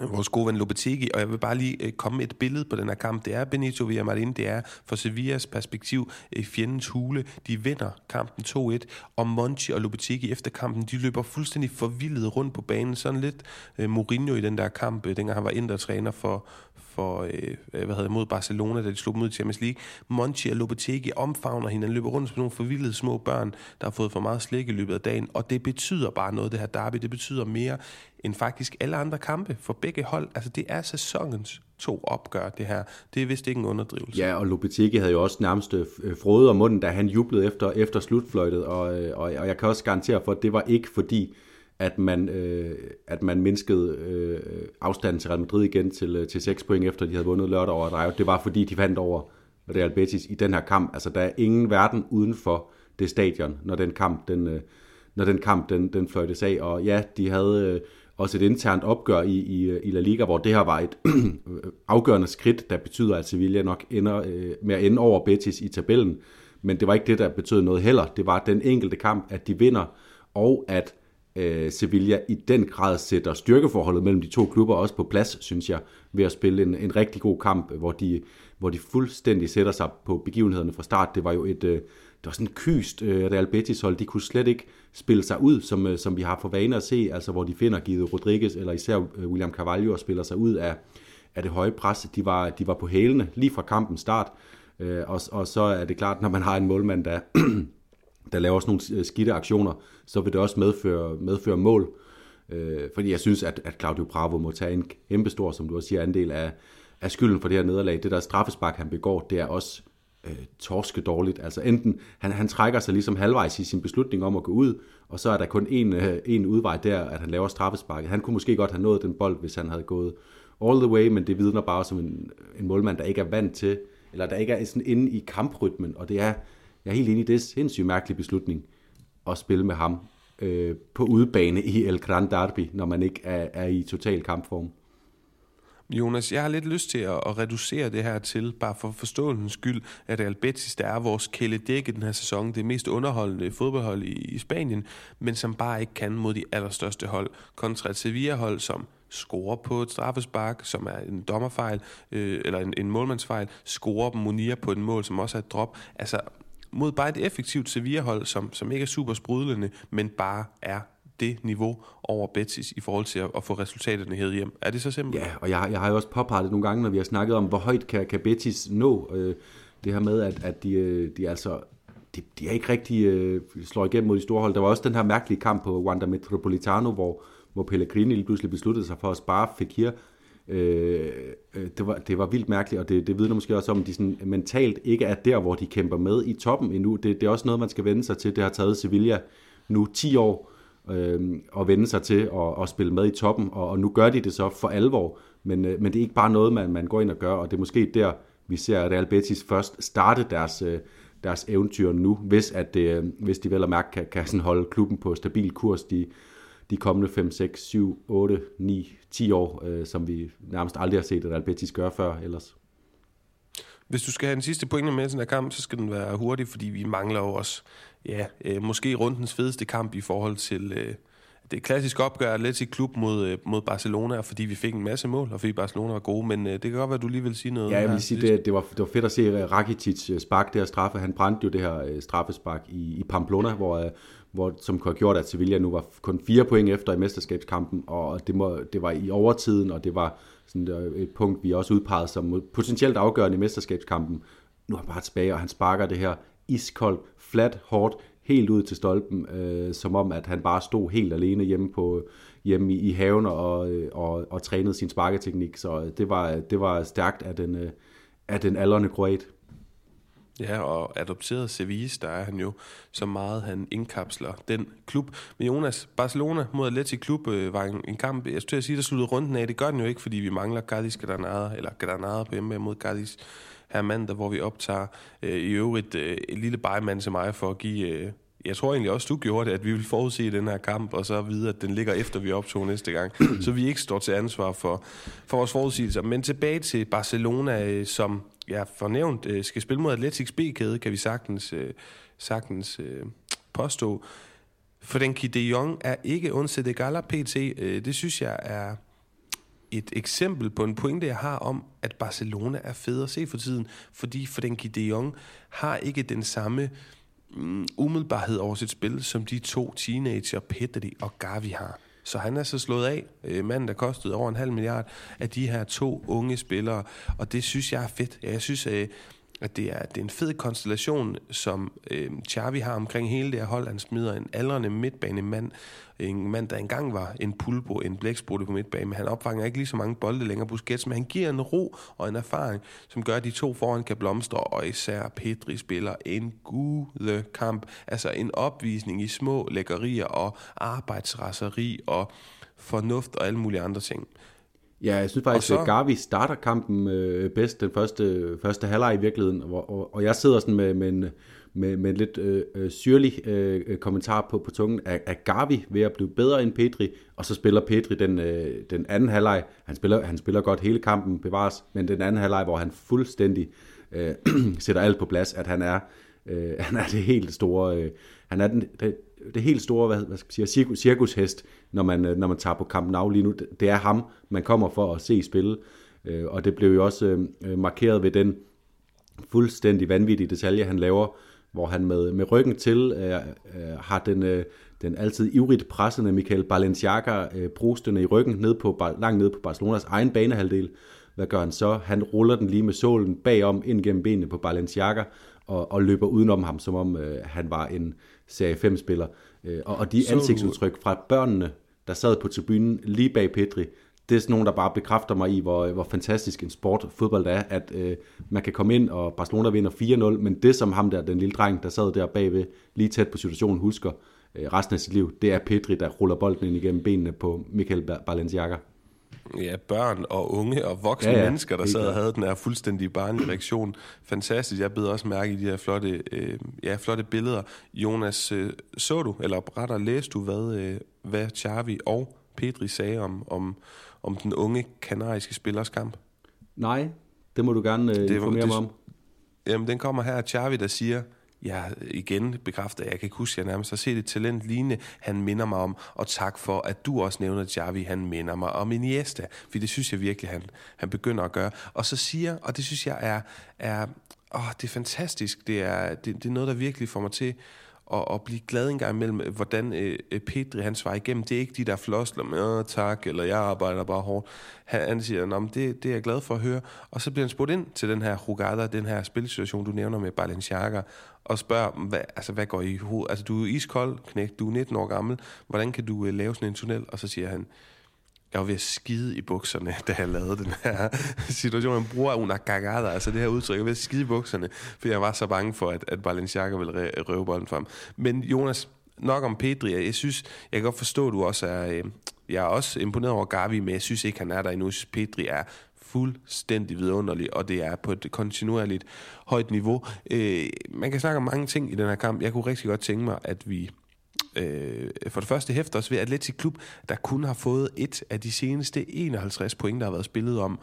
vores gode ven Lopetegi, og jeg vil bare lige øh, komme med et billede på den her kamp. Det er Benito Villamarin, det er for Sevillas perspektiv øh, fjendens hule. De vinder kampen 2-1, og Monchi og Lopetegi efter kampen, de løber fuldstændig forvildet rundt på banen. Sådan lidt øh, Mourinho i den der kamp, øh, dengang han var indre-træner for, for øh, hvad hedder mod Barcelona, da de slog dem ud i Champions League. Monchi og Lopetegi omfavner hinanden, løber rundt som nogle forvildede små børn, der har fået for meget slik i løbet af dagen, og det betyder bare noget, det her derby. Det betyder mere end faktisk alle andre kampe for begge hold. Altså, det er sæsonens to opgør, det her. Det er vist ikke en underdrivelse. Ja, og Lopetegi havde jo også nærmest øh, frode om munden, da han jublede efter, efter slutfløjtet, og, øh, og, og jeg kan også garantere for, at det var ikke fordi, at man, øh, at man mindskede øh, afstanden til Real Madrid igen til, øh, til 6 point, efter de havde vundet lørdag over Rayo. Det var fordi, de vandt over Real Betis i den her kamp. Altså, der er ingen verden uden for det stadion, når den kamp, den, øh, når den kamp, den, den fløjtes af. Og ja, de havde øh, også et internt opgør i, i, øh, i La Liga, hvor det her var et afgørende skridt, der betyder, at Sevilla nok ender øh, med at ende over Betis i tabellen. Men det var ikke det, der betød noget heller. Det var den enkelte kamp, at de vinder, og at øh, Sevilla i den grad sætter styrkeforholdet mellem de to klubber også på plads, synes jeg, ved at spille en, en rigtig god kamp, hvor de, hvor de fuldstændig sætter sig på begivenhederne fra start. Det var jo et, øh, det var sådan kyst øh, Real Betis hold. De kunne slet ikke spille sig ud, som, øh, som vi har for vane at se, altså hvor de finder Guido Rodriguez eller især øh, William Carvalho og spiller sig ud af, af det høje pres. De var, de var på hælene lige fra kampens start. Øh, og, og så er det klart, når man har en målmand, der der laver sådan nogle øh, skidte aktioner, så vil det også medføre, medføre mål. Øh, fordi jeg synes, at, at Claudio Bravo må tage en kæmpe stor, som du også siger, andel af, af skylden for det her nederlag. Det der straffespark, han begår, det er også øh, torske dårligt. Altså enten, han, han trækker sig ligesom halvvejs i sin beslutning om at gå ud, og så er der kun en, øh, en udvej der, at han laver straffesparket. Han kunne måske godt have nået den bold, hvis han havde gået all the way, men det vidner bare som en, en målmand, der ikke er vant til, eller der ikke er sådan inde i kamprytmen, og det er, jeg er helt enig i, det er sindssygt mærkelig beslutning at spille med ham øh, på udebane i El Gran Derby, når man ikke er, er i total kampform. Jonas, jeg har lidt lyst til at, at reducere det her til, bare for forståelsens skyld, at Real Betis, der er vores kæledæk i den her sæson, det mest underholdende fodboldhold i, i Spanien, men som bare ikke kan mod de allerstørste hold, kontra et Sevilla-hold, som scorer på et straffespark, som er en dommerfejl, øh, eller en, en målmandsfejl, scorer Munir på et mål, som også er et drop. Altså, mod bare et effektivt Sevilla-hold, som, som ikke er super sprudlende, men bare er det niveau over Betis i forhold til at, at få resultaterne hed hjem. Er det så simpelt? Ja, og jeg, jeg har jo også påpeget det nogle gange, når vi har snakket om, hvor højt kan, kan Betis nå øh, det her med, at, at de, øh, de altså de, de er ikke rigtig øh, slår igennem mod de store hold. Der var også den her mærkelige kamp på Wanda Metropolitano, hvor, hvor Pellegrini lige pludselig besluttede sig for at spare Fekir. Øh, øh, det, var, det var vildt mærkeligt, og det, det vidner måske også om, at de sådan mentalt ikke er der, hvor de kæmper med i toppen endnu. Det, det er også noget, man skal vende sig til. Det har taget Sevilla nu 10 år øh, at vende sig til at, at spille med i toppen, og, og nu gør de det så for alvor. Men, øh, men det er ikke bare noget, man, man går ind og gør, og det er måske der, vi ser Real Betis først starte deres, øh, deres eventyr nu, hvis, at det, øh, hvis de vel og mærke kan, kan sådan holde klubben på stabil kurs de, de kommende 5, 6, 7, 8, 9, 10 år, øh, som vi nærmest aldrig har set Real Betis gøre før ellers. Hvis du skal have den sidste pointe med i den her kamp, så skal den være hurtig, fordi vi mangler jo også, ja, øh, måske rundens fedeste kamp i forhold til øh, det klassiske opgør lidt i klub mod, øh, mod Barcelona, fordi vi fik en masse mål, og fordi Barcelona var gode, men øh, det kan godt være, at du lige vil sige noget. Ja, jeg vil sige, det, det, var, det var fedt at se Rakitic øh, spark det her straffe. Han brændte jo det her øh, straffespark i, i Pamplona, hvor, øh, hvor, som kunne have gjort, at Sevilla nu var kun fire point efter i mesterskabskampen, og det, må, det var i overtiden, og det var sådan øh, et punkt, vi også udpegede som potentielt afgørende i mesterskabskampen. Nu er han bare tilbage, og han sparker det her iskoldt, flat, hårdt, helt ud til stolpen, øh, som om, at han bare stod helt alene hjemme, på, hjemme i, i haven og, og, og trænede sin sparketeknik. Så øh, det var, det var stærkt af den, øh, af den aldrende kroat. Ja, og adopteret Sevilla, der er han jo så meget, han indkapsler den klub. Men Jonas, Barcelona mod Atleti Klub øh, var en, en kamp, jeg skulle sige, der sluttede runden af. Det gør den jo ikke, fordi vi mangler Gadis Granada, eller Granada på hjemme mod Gadis her mandag, hvor vi optager øh, i øvrigt øh, en lille bejemand til mig for at give... Øh, jeg tror egentlig også, du gjorde det, at vi vil forudse den her kamp, og så vide, at den ligger efter, vi optog næste gang. så vi ikke står til ansvar for, for vores forudsigelser. Men tilbage til Barcelona, øh, som ja, fornævnt øh, skal spille mod Atletics B-kæde, kan vi sagtens, øh, sagtens øh, påstå. For den de Jong er ikke undset Gala PT. Øh, det synes jeg er et eksempel på en pointe, jeg har om, at Barcelona er fed at se for tiden, fordi Frenkie de Jong har ikke den samme mm, umiddelbarhed over sit spil, som de to teenager, Pedri og Gavi har. Så han er så slået af, øh, manden der kostede over en halv milliard, af de her to unge spillere, og det synes jeg er fedt. Jeg synes, øh, at det er, det er en fed konstellation, som øh, Xavi har omkring hele det her hold. Han smider en aldrende midtbanemand, en mand, der engang var en pulbo, en blæksprutte på midtbane, men han opfanger ikke lige så mange bolde længere Busquets, men han giver en ro og en erfaring, som gør, at de to foran kan blomstre, og især Pedri spiller en gude kamp, altså en opvisning i små lækkerier og arbejdsraseri og fornuft og alle mulige andre ting. Ja, jeg synes faktisk, at Gavi starter kampen øh, bedst den første, første halvleg i virkeligheden, og, og, og jeg sidder sådan med, med, en, med, med en lidt øh, øh syrlig øh, kommentar på, på tungen. Er, er Gavi ved at blive bedre end Petri? Og så spiller Petri den, øh, den anden halvleg. Han spiller, han spiller godt hele kampen, bevares, men den anden halvleg, hvor han fuldstændig øh, sætter alt på plads, at han er, øh, han er det helt store... Øh, han er den, det, det helt store hvad, hvad skal man sige, cirkus, cirkushest, når man, øh, når man tager på kampen af lige nu. Det er ham, man kommer for at se spille. Øh, og det blev jo også øh, øh, markeret ved den fuldstændig vanvittige detalje, han laver, hvor han med, med ryggen til øh, øh, har den, øh, den altid ivrigt pressende Michael Balenciaga øh, i ryggen ned på, langt ned på Barcelonas egen banehalvdel. Hvad gør han så? Han ruller den lige med sålen bagom ind gennem benene på Balenciaga og, og løber udenom ham, som om øh, han var en Serie 5-spiller. Øh, og, og de så ansigtsudtryk fra børnene, der sad på tribunen lige bag Petri, det er sådan nogen, der bare bekræfter mig i, hvor, hvor fantastisk en sport fodbold er, at øh, man kan komme ind, og Barcelona vinder 4-0, men det som ham der, den lille dreng, der sad der bagved, lige tæt på situationen, husker øh, resten af sit liv, det er Pedri, der ruller bolden ind igennem benene på Michael Balenciaga. Ja, børn og unge og voksne ja, ja, mennesker, der sad og havde den her fuldstændig barnlige reaktion. Fantastisk. Jeg beder også mærke i de her flotte, øh, ja, flotte billeder. Jonas, øh, så du, eller rettere læste du, hvad, øh, hvad Xavi og Pedri sagde om, om, om den unge kanariske spillers kamp? Nej, det må du gerne øh, informere det, mig om. Jamen, den kommer her. Xavi, der siger, jeg igen bekræfter, jeg kan ikke huske, at jeg nærmest har set et talent lignende, han minder mig om, og tak for, at du også nævner Javi, han minder mig om Iniesta, for det synes jeg virkelig, han, han begynder at gøre. Og så siger, og det synes jeg er, er åh, det er fantastisk, det er, det, det er noget, der virkelig får mig til og, og blive glad en gang imellem, øh, hvordan øh, øh, Pedri han svarer igennem. Det er ikke de der flosler med, tak, eller jeg arbejder bare hårdt. Han, han siger, Nå, det, det er jeg glad for at høre. Og så bliver han spurgt ind til den her Rugada, den her spilsituation, du nævner med Balenciaga, og spørger, hvad, altså, hvad går i hovedet? Altså, du er iskold, knæk, du er 19 år gammel. Hvordan kan du øh, lave sådan en tunnel? Og så siger han, jeg var ved at skide i bukserne, da jeg lavede den her situation. Han bruger una cagada, altså det her udtryk. Jeg var ved at skide i bukserne, for jeg var så bange for, at, at Balenciaga ville røve bolden frem. Men Jonas, nok om Pedri. Jeg synes, jeg kan godt forstå, at du også er... Øh, jeg er også imponeret over Gavi, men jeg synes ikke, han er der endnu. Jeg synes, Pedri er fuldstændig vidunderlig, og det er på et kontinuerligt højt niveau. Øh, man kan snakke om mange ting i den her kamp. Jeg kunne rigtig godt tænke mig, at vi øh, for det første hæfter os ved Atletic Klub, der kun har fået et af de seneste 51 point, der har været spillet om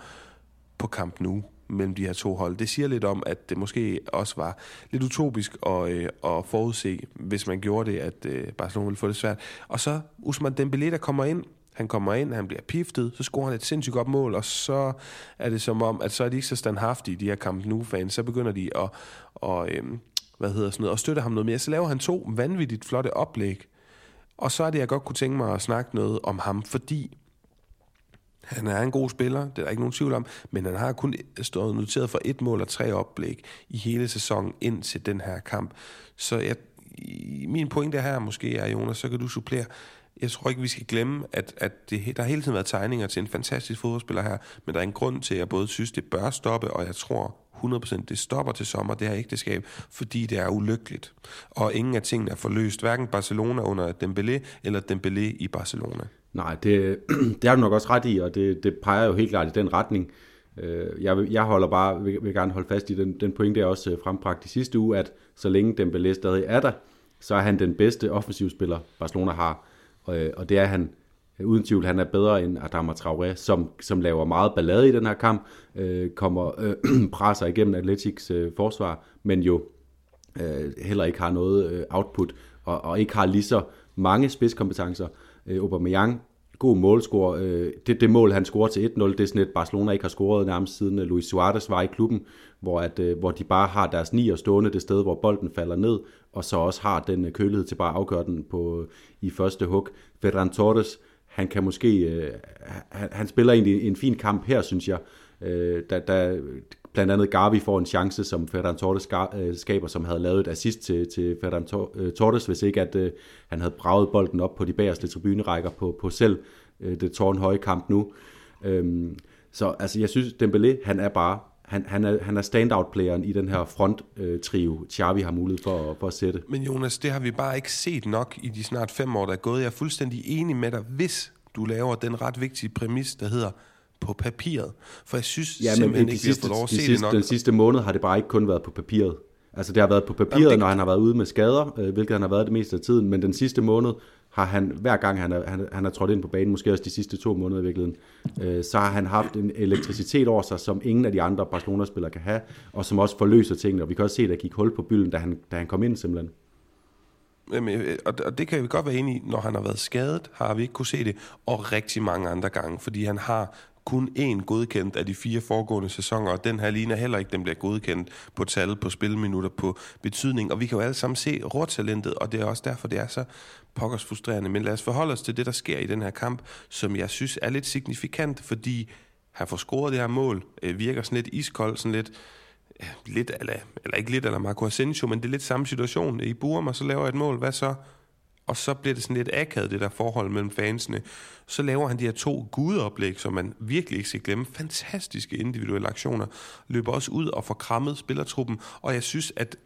på kamp nu mellem de her to hold. Det siger lidt om, at det måske også var lidt utopisk at, øh, at forudse, hvis man gjorde det, at øh, Barcelona ville få det svært. Og så Usman Dembélé, der kommer ind, han kommer ind, han bliver piftet, så scorer han et sindssygt godt mål, og så er det som om, at så er de ikke så standhaftige, de her kamp nu fans Så begynder de at, og, øhm, hvad hedder sådan noget, og støtte ham noget mere. Så laver han to vanvittigt flotte oplæg. Og så er det, jeg godt kunne tænke mig at snakke noget om ham, fordi han er en god spiller, det er der ikke nogen tvivl om, men han har kun stået noteret for et mål og tre oplæg i hele sæsonen ind til den her kamp. Så jeg, min pointe her måske er, Jonas, så kan du supplere, jeg tror ikke, vi skal glemme, at, at det, der har hele tiden været tegninger til en fantastisk fodboldspiller her, men der er en grund til, at jeg både synes, det bør stoppe, og jeg tror 100% det stopper til sommer, det her ægteskab, fordi det er ulykkeligt. Og ingen af tingene er forløst, hverken Barcelona under Dembélé, eller Dembélé i Barcelona. Nej, det, det har du nok også ret i, og det, det peger jo helt klart i den retning. Øh, jeg, jeg holder bare, vil, vil gerne holde fast i den, den pointe, jeg også øh, frembragte frembragt i sidste uge, at så længe Dembélé stadig er der, så er han den bedste offensivspiller, Barcelona har. Og, og det er han Øh, uden tvivl. Han er bedre end Adama Traoré, som, som laver meget ballade i den her kamp, øh, kommer øh, presser igennem Atletics øh, forsvar, men jo øh, heller ikke har noget øh, output, og, og ikke har lige så mange spidskompetencer. Øh, Aubameyang, god målscore. Øh, det, det mål, han scorer til 1-0, det er sådan et, Barcelona ikke har scoret nærmest siden øh, Luis Suarez var i klubben, hvor, at, øh, hvor de bare har deres nier stående det sted, hvor bolden falder ned, og så også har den øh, kølighed til bare at afgøre den på, øh, i første hug. Ferran Torres, han kan måske, øh, han, han spiller egentlig en fin kamp her, synes jeg, øh, da, da blandt andet Gavi får en chance, som Ferran Torres øh, skaber, som havde lavet et assist til, til Ferran øh, Torres, hvis ikke at øh, han havde braget bolden op på de bagerste tribunerækker på, på selv øh, det tårnhøje kamp nu. Øhm, så altså, jeg synes, Dembélé, han er bare han, han, er, han er standout-playeren i den her front-trio, øh, Xavi har mulighed for, for at sætte. Men Jonas, det har vi bare ikke set nok i de snart fem år, der er gået. Jeg er fuldstændig enig med dig, hvis du laver den ret vigtige præmis, der hedder på papiret. For jeg synes ja, men simpelthen ikke, sidste, vi har fået lov at se de sidste, det nok. Den sidste måned har det bare ikke kun været på papiret. Altså det har været på papiret, Jamen, det... når han har været ude med skader, øh, hvilket han har været det meste af tiden, men den sidste måned har han, hver gang han er, han, han er trådt ind på banen, måske også de sidste to måneder i virkeligheden, øh, så har han haft en elektricitet over sig, som ingen af de andre Barcelona-spillere kan have, og som også forløser tingene, og vi kan også se, at der gik hul på bylden, da han, da han kom ind simpelthen. Jamen, øh, og det kan vi godt være enige i, når han har været skadet, har vi ikke kunne se det, og rigtig mange andre gange, fordi han har kun én godkendt af de fire foregående sæsoner, og den her ligner heller ikke, den bliver godkendt på tal, på spilminutter, på betydning, og vi kan jo alle sammen se råtalentet, og det er også derfor, det er så pokkers frustrerende. Men lad os forholde os til det, der sker i den her kamp, som jeg synes er lidt signifikant, fordi han får scoret det her mål, øh, virker sådan lidt iskold, sådan lidt, lidt eller, eller ikke lidt eller Marco Asensio, men det er lidt samme situation. Øh, I burer mig, så laver jeg et mål, hvad så? Og så bliver det sådan lidt akavet, det der forhold mellem fansene. Så laver han de her to gudeoplæg, som man virkelig ikke skal glemme. Fantastiske individuelle aktioner. Løber også ud og får krammet spillertruppen, og jeg synes, at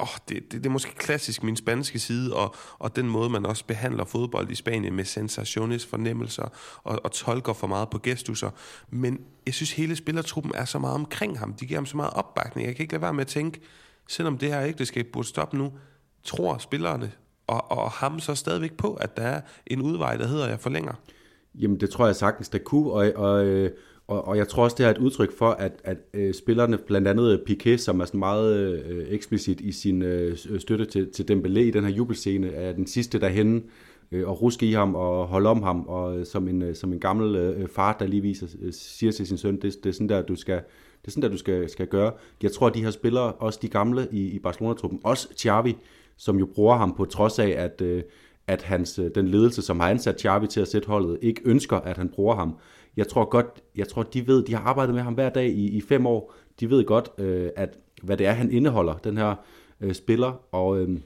Oh, det, det, det er måske klassisk min spanske side, og, og den måde, man også behandler fodbold i Spanien med sensationes fornemmelser og, og tolker for meget på gestusser. Men jeg synes, hele spillertruppen er så meget omkring ham. De giver ham så meget opbakning. Jeg kan ikke lade være med at tænke, selvom det her ægteskab burde stoppe nu, tror spillerne og, og ham så stadigvæk på, at der er en udvej, der hedder, jeg forlænger? Jamen, det tror jeg sagtens, der kunne, og, og, øh, og, og jeg tror også, det er et udtryk for, at, at øh, spillerne, blandt andet øh, Piquet, som er sådan meget øh, eksplicit i sin øh, støtte til, til Dembélé i den her jubelscene, er den sidste derhenne, øh, og ruske i ham og holde om ham, og øh, som en, som en gammel øh, far, der lige viser, siger til sin søn, det, det er sådan der, du skal, det er sådan der, du skal, skal gøre. Jeg tror, at de her spillere, også de gamle i, i Barcelona-truppen, også Xavi, som jo bruger ham på trods af, at, øh, at hans, øh, den ledelse, som har ansat Xavi til at sætte holdet, ikke ønsker, at han bruger ham. Jeg tror godt, jeg tror, de ved, de har arbejdet med ham hver dag i, i fem år. De ved godt, øh, at hvad det er, han indeholder, den her øh, spiller, og, øh,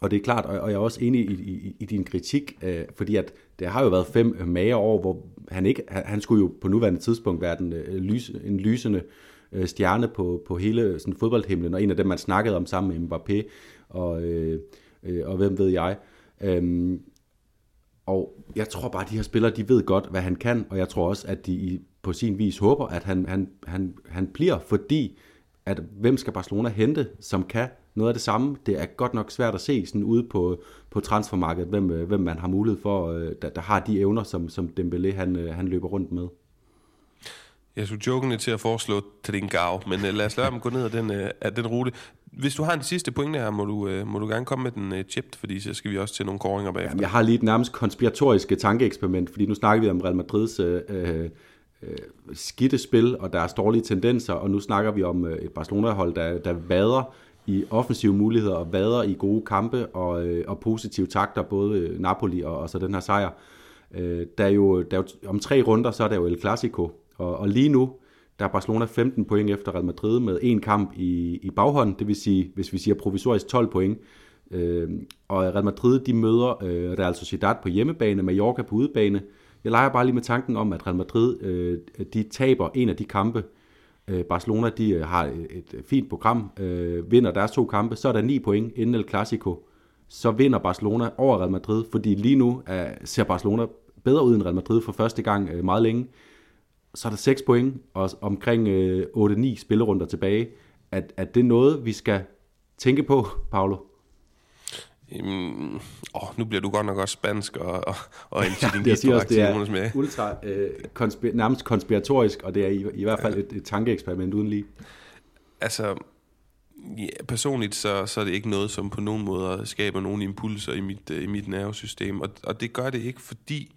og det er klart, og, og jeg er også enig i, i, i din kritik, øh, fordi at det har jo været fem øh, mager år, hvor han ikke, han, han skulle jo på nuværende tidspunkt være den, øh, lys, en lysende øh, stjerne på, på hele sådan, fodboldhimlen, og en af dem, man snakkede om sammen med Mbappé, og, øh, øh, og hvem ved jeg. Øhm, og jeg tror bare, at de her spillere, de ved godt, hvad han kan, og jeg tror også, at de på sin vis håber, at han, han, han, han bliver, fordi at hvem skal Barcelona hente, som kan noget af det samme. Det er godt nok svært at se sådan ude på, på transfermarkedet, hvem, øh, hvem man har mulighed for, øh, der, der har de evner, som, som Dembélé han, øh, han løber rundt med. Jeg skulle jokende til at foreslå Trincao, men uh, lad os lade ham gå ned ad den, øh, uh, af den rute. Hvis du har en sidste pointe her, må du, uh, må du gerne komme med den uh, chipped, fordi så skal vi også til nogle koringer bagefter. Jamen, jeg har lige et nærmest konspiratorisk tankeeksperiment, fordi nu snakker vi om Real Madrids uh, uh, skidte spil og deres dårlige tendenser, og nu snakker vi om uh, et Barcelona-hold, der, der vader i offensive muligheder og vader i gode kampe og, og positive takter, både Napoli og, og så den her sejr. Uh, der, er jo, der er jo, om tre runder, så er der jo El Clasico, og, og lige nu, der er Barcelona 15 point efter Real Madrid med en kamp i, i baghånd, det vil sige, hvis vi siger provisorisk 12 point. Øh, og Real Madrid, de møder øh, Real Sociedad på hjemmebane, Mallorca på udebane. Jeg leger bare lige med tanken om, at Real Madrid, øh, de taber en af de kampe. Øh, Barcelona, de øh, har et, et fint program, øh, vinder deres to kampe, så er der 9 point inden El Clasico. Så vinder Barcelona over Real Madrid, fordi lige nu er, ser Barcelona bedre ud end Real Madrid for første gang øh, meget længe så er der 6 point og omkring øh, 8-9 spillerunder tilbage. At, at det er noget, vi skal tænke på, Paolo? Um, åh, nu bliver du godt nok også spansk og, og, og ja, det, siger også, det er med. ultra, øh, konspir- nærmest konspiratorisk, og det er i, i hvert fald et, et tankeeksperiment uden lige. Altså, ja, personligt så, så er det ikke noget, som på nogen måde skaber nogen impulser i mit, i mit nervesystem, og, og det gør det ikke, fordi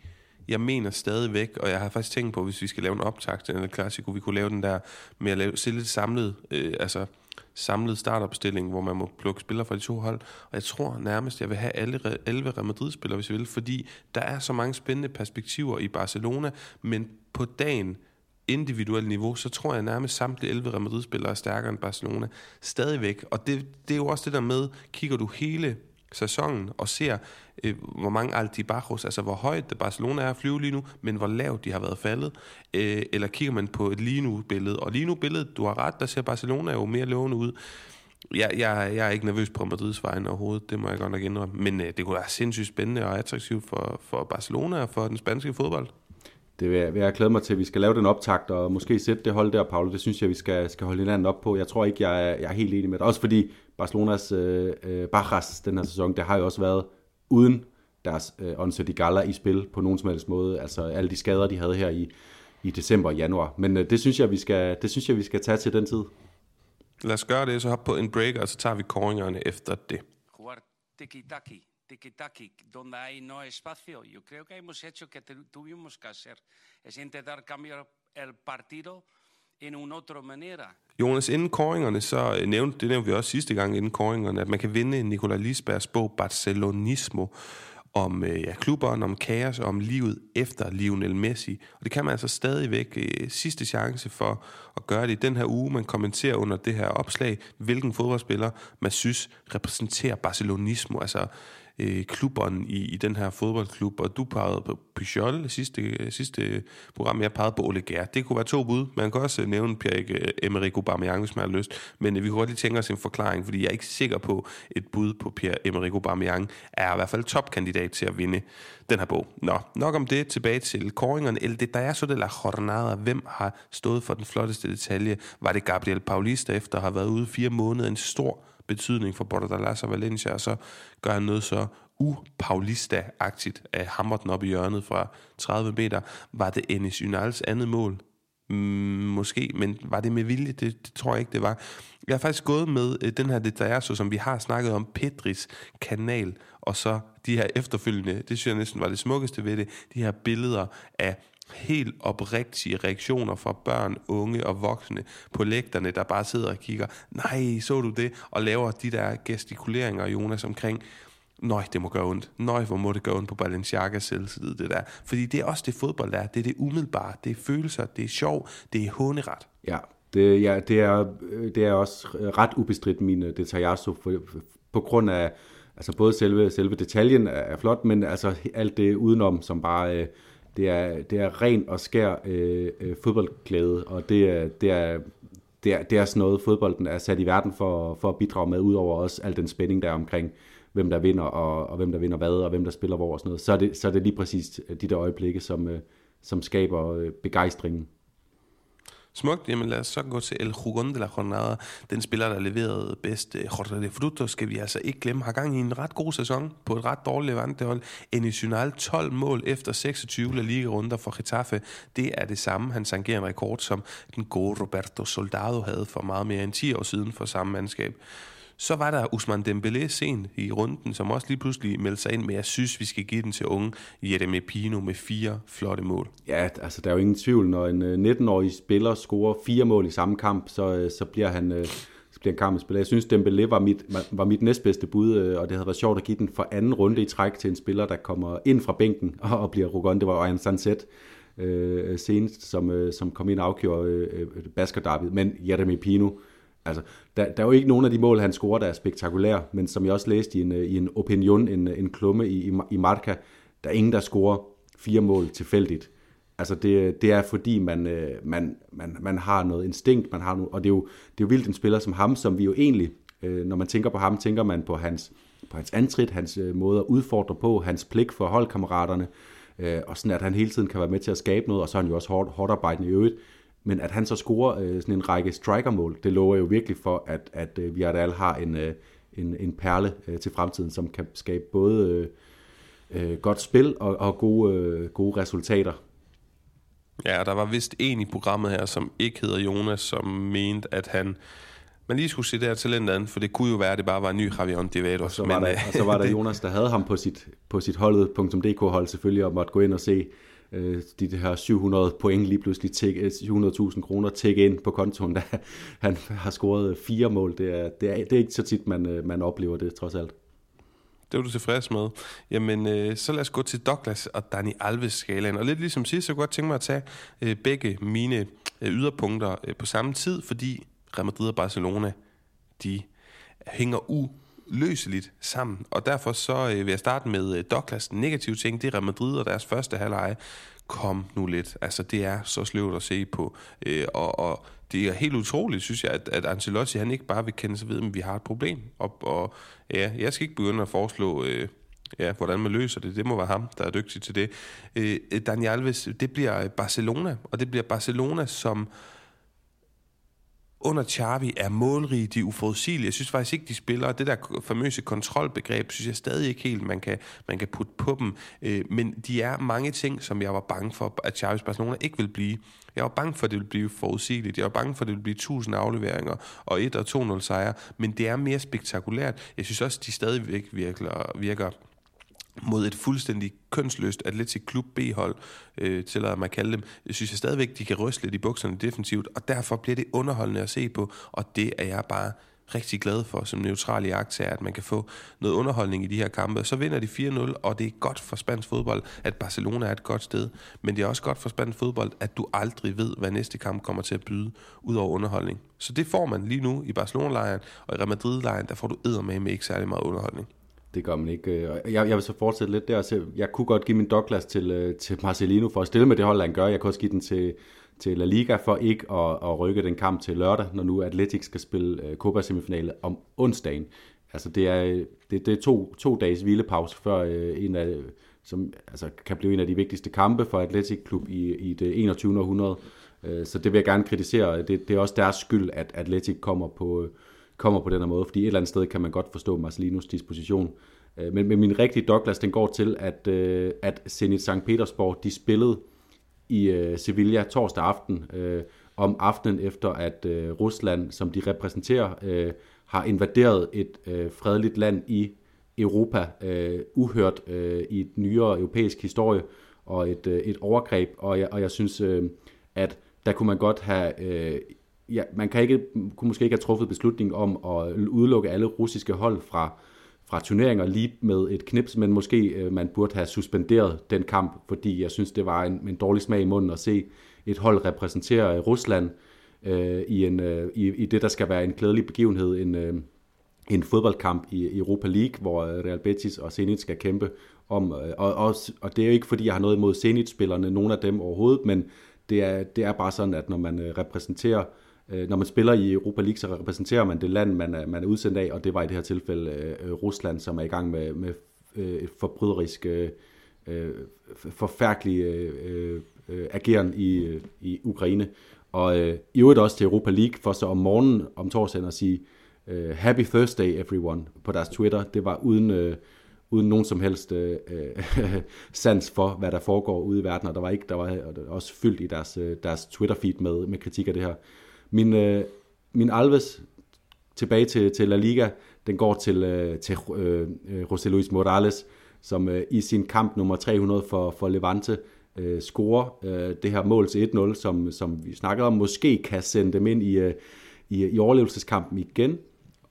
jeg mener stadigvæk, og jeg har faktisk tænkt på, hvis vi skal lave en optag til den klassiko, vi kunne lave den der med at lave, se lidt samlet, øh, altså samlet startopstilling, hvor man må plukke spillere fra de to hold. Og jeg tror nærmest, jeg vil have alle 11 Real Madrid-spillere, hvis jeg vil, fordi der er så mange spændende perspektiver i Barcelona, men på dagen, individuelt niveau, så tror jeg nærmest samtlige 11 Real Madrid-spillere er stærkere end Barcelona. Stadigvæk. Og det, det er jo også det der med, kigger du hele sæsonen og ser, øh, hvor mange altibajos, altså hvor højt det Barcelona er at flyve lige nu, men hvor lavt de har været faldet. Øh, eller kigger man på et lige nu billede, og lige nu billedet, du har ret, der ser Barcelona jo mere lovende ud. Jeg, jeg, jeg er ikke nervøs på Madrids vejen overhovedet, det må jeg godt nok indrømme. Men øh, det kunne være sindssygt spændende og attraktivt for, for Barcelona og for den spanske fodbold. Det vil jeg, vil jeg glæde mig til, at vi skal lave den optakt og måske sætte det hold der, Paolo. Det synes jeg, vi skal, skal holde hinanden op på. Jeg tror ikke, jeg er, jeg er helt enig med det. Også fordi Barcelonas øh, øh, Bajas den her sæson, det har jo også været uden deres øh, Once de Gala i spil på nogen som helst måde. Altså alle de skader, de havde her i, i december og januar. Men øh, det, synes jeg, vi skal, det synes jeg, vi skal tage til den tid. Lad os gøre det, så hop på en break, og så tager vi koringerne efter det. tiki-taki, tiki-taki, donde hay no espacio. Yo creo que hemos hecho que tuvimos que hacer. Es intentar cambiar el partido en una otra manera. Jonas, inden koringerne, så øh, nævnte, det nævnte vi også sidste gang inden koringerne, at man kan vinde Nikolaj Lisbergs bog Barcelonismo om øh, ja, klubberen, om kaos og om livet efter Lionel Messi. Og det kan man altså stadigvæk øh, sidste chance for at gøre det i den her uge. Man kommenterer under det her opslag, hvilken fodboldspiller man synes repræsenterer Barcelonismo. Altså øh, klubberen i, i den her fodboldklub, og du pegede på Pujol sidste, sidste program, jeg pegede på Ole Gær. Det kunne være to bud. Man kan også øh, nævne Pierre-Emerick Aubameyang, hvis man har lyst, men øh, vi kunne godt lige tænke os en forklaring, fordi jeg er ikke sikker på, et bud på Pierre-Emerick Aubameyang er i hvert fald topkandidat til at vinde den her bog. Nå, nok om det. Tilbage til koringerne. El så de la Jornada. Hvem har stået for den flotteste detalje? Var det Gabriel Paulista efter at have været ude fire måneder? En stor betydning for Bordalas og Valencia, og så gør han noget så upaulista-agtigt at hamre den op i hjørnet fra 30 meter. Var det Enes Unals andet mål? Mm, måske, men var det med vilje? Det, det tror jeg ikke, det var. Jeg har faktisk gået med øh, den her Detajerso, som vi har snakket om, Petris kanal, og så de her efterfølgende, det synes jeg næsten var det smukkeste ved det, de her billeder af helt oprigtige reaktioner fra børn, unge og voksne på lægterne, der bare sidder og kigger, nej, så du det? Og laver de der gestikuleringer, Jonas, omkring, Nøj, det må gøre ondt. Nøj, hvor må det gøre ondt på Balenciaga selvtillid, det der. Fordi det er også det fodbold, der er. Det er det umiddelbare. Det er følelser, det er sjov, det er håneret. Ja, det, ja, det, er, øh, det er også ret ubestridt min detaljer, detaljasso, for, på grund af, altså både selve, selve detaljen er flot, men altså alt det udenom, som bare, øh, det er, det er ren og skær øh, øh, fodboldglæde, og det er, det er, det er, det er sådan noget, fodbolden er sat i verden for, for at bidrage med, udover også al den spænding, der er omkring, hvem der vinder, og, og hvem der vinder hvad, og hvem der spiller hvor og sådan noget. Så er det, så er det lige præcis de der øjeblikke, som, øh, som skaber øh, begejstringen. Smukt, jamen lad os så gå til El Jugon de la Jornada. Den spiller, der leverede bedst øh, Jorge de Fruto, skal vi altså ikke glemme, har gang i en ret god sæson på et ret dårligt Levante-hold. National 12 mål efter 26 La Liga-runder for Getafe. Det er det samme. Han sangerer en rekord, som den gode Roberto Soldado havde for meget mere end 10 år siden for samme mandskab. Så var der Usman Dembélé sen i runden, som også lige pludselig meldte sig ind, men jeg synes, vi skal give den til unge Jeremy Pino med fire flotte mål. Ja, altså der er jo ingen tvivl, når en øh, 19-årig spiller scorer fire mål i samme kamp, så, øh, så bliver han... Øh, så bliver en kamp spiller. Jeg synes, Dembélé var mit, var mit næstbedste bud, og det havde været sjovt at give den for anden runde i træk til en spiller, der kommer ind fra bænken og, og bliver Rugon. Det var Ryan Sunset, øh, senest, som, øh, som kom ind og afgjorde øh, Basker Men Jeremy Pino, Altså, der, der er jo ikke nogen af de mål, han scorer, der er spektakulære, men som jeg også læste i en, øh, i en opinion, en, øh, en klumme i, i, i Marca, der er ingen, der scorer fire mål tilfældigt. Altså det, det er fordi, man, øh, man, man, man har noget instinkt, man har noget, og det er, jo, det er jo vildt en spiller som ham, som vi jo egentlig, når man tænker på ham, tænker man på hans, på hans antrit, hans måde at udfordre på, hans pligt for holdkammeraterne, og sådan at han hele tiden kan være med til at skabe noget, og så er han jo også hårdt, hårdt arbejdende i øvrigt. Men at han så scorer øh, sådan en række strikermål, det lover jo virkelig for, at, at øh, Villarreal har en, øh, en, en perle øh, til fremtiden, som kan skabe både øh, øh, godt spil og, og gode, øh, gode resultater. Ja, der var vist en i programmet her, som ikke hedder Jonas, som mente, at han man lige skulle se det her talent an, for det kunne jo være, at det bare var en ny Javier Ontiveros. Og så var, men, der, og så var der Jonas, der havde ham på sit, på sit holdet.dk hold selvfølgelig, og måtte gå ind og se øh, de her 700 point lige pludselig, 700.000 øh, kroner tække ind på kontoen, da han har scoret øh, fire mål. Det er, det er, det er ikke så tit, man, øh, man oplever det, trods alt. Det var du tilfreds med. Jamen, øh, så lad os gå til Douglas og Dani Alves skalaen. Og lidt ligesom sidst, så kunne jeg godt tænke mig at tage øh, begge mine øh, yderpunkter øh, på samme tid, fordi Real Madrid og Barcelona, de hænger u uløseligt sammen. Og derfor så øh, vil jeg starte med øh, Douglas negative ting. Det er Real Madrid og deres første halvleje. Kom nu lidt. Altså, det er så sløvt at se på. Øh, og, og det er helt utroligt, synes jeg, at, at Ancelotti han ikke bare vil kende sig ved, at vi har et problem. Og, og ja, jeg skal ikke begynde at foreslå... Øh, ja, hvordan man løser det. Det må være ham, der er dygtig til det. Øh, Daniel Alves, det bliver Barcelona, og det bliver Barcelona, som under Xavi er målrige, de er uforudsigelige. Jeg synes faktisk ikke, de spiller. Det der famøse kontrolbegreb, synes jeg stadig ikke helt, man kan, man kan putte på dem. Øh, men de er mange ting, som jeg var bange for, at Xavis Barcelona ikke vil blive. Jeg var bange for, at det ville blive forudsigeligt. Jeg var bange for, at det ville blive 1000 afleveringer og 1 og 2-0 sejre. Men det er mere spektakulært. Jeg synes også, de stadigvæk virker, virker mod et fuldstændig kønsløst Atletic Klub B-hold, øh, tillader mig at kalde dem, jeg synes jeg stadigvæk, de kan ryste lidt i bukserne defensivt, og derfor bliver det underholdende at se på, og det er jeg bare rigtig glad for som neutral i at man kan få noget underholdning i de her kampe. Så vinder de 4-0, og det er godt for spansk fodbold, at Barcelona er et godt sted. Men det er også godt for spansk fodbold, at du aldrig ved, hvad næste kamp kommer til at byde, ud over underholdning. Så det får man lige nu i Barcelona-lejren, og i Real Madrid-lejren, der får du med ikke særlig meget underholdning det gør man ikke. Øh, jeg, jeg vil så fortsætte lidt der. Så jeg kunne godt give min Douglas til, øh, til Marcelino for at stille med det hold, han gør. Jeg kunne også give den til, til La Liga for ikke at, at rykke den kamp til lørdag, når nu Atletic skal spille øh, Copa semifinale om onsdagen. Altså det er, det, det er to, to dages hvilepause før en af, som altså, kan blive en af de vigtigste kampe for Atletic Klub i, i det 21. århundrede. Så det vil jeg gerne kritisere. Det, det er også deres skyld, at Atletic kommer på, kommer på den her måde, fordi et eller andet sted kan man godt forstå Marcelinos disposition. Øh, men, men min rigtige Douglas, den går til, at, øh, at Zenit St. Petersborg, de spillede i øh, Sevilla torsdag aften, om aftenen efter, at Rusland, som de repræsenterer, har invaderet et fredeligt land i Europa, uhørt i et nyere europæisk historie, og et, et overgreb, og jeg, og jeg synes, at der kunne man godt have ja, man kan ikke, kunne måske ikke have truffet beslutningen om at udelukke alle russiske hold fra, fra turneringer lige med et knips, men måske øh, man burde have suspenderet den kamp, fordi jeg synes, det var en, en dårlig smag i munden at se et hold repræsentere øh, Rusland øh, i, en, øh, i, i det, der skal være en glædelig begivenhed, en, øh, en fodboldkamp i Europa League, hvor øh, Real Betis og Zenit skal kæmpe om, øh, og, og, og det er jo ikke, fordi jeg har noget imod Zenit-spillerne, nogen af dem overhovedet, men det er, det er bare sådan, at når man øh, repræsenterer Øh, Øh, når man spiller i Europa League, så repræsenterer man det land, man er, man er udsendt af, og det var i det her tilfælde øh, Rusland, som er i gang med, med øh, et forbryderisk, øh, øh forfærdelig øh, øh, ageren i, øh, i Ukraine. Og øh, i øvrigt også til Europa League, for så om morgenen om torsdagen at sige øh, Happy Thursday everyone på deres Twitter. Det var uden... Øh, uden nogen som helst øh, sans for, hvad der foregår ude i verden, og der var ikke, der var også fyldt i deres, deres Twitter-feed med, med kritik af det her. Min, øh, min Alves tilbage til, til La Liga, den går til, øh, til øh, øh José Luis Morales, som øh, i sin kamp nummer 300 for, for Levante øh, scorer øh, det her mål til 1-0, som, som vi snakkede om, måske kan sende dem ind i, øh, i, i overlevelseskampen igen.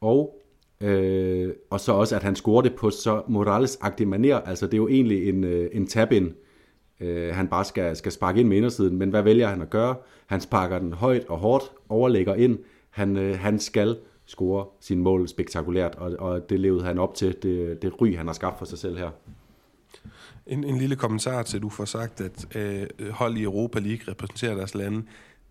Og Øh, og så også, at han scorer det på så Morales-agtig maner. Altså, det er jo egentlig en, øh, en tab-in øh, han bare skal, skal sparke ind med indersiden. Men hvad vælger han at gøre? Han sparker den højt og hårdt, overlægger ind. Han, øh, han skal score sin mål spektakulært, og, og det levede han op til, det, det ry, han har skabt for sig selv her. En, en lille kommentar til, at du får sagt, at øh, hold i Europa League repræsenterer deres lande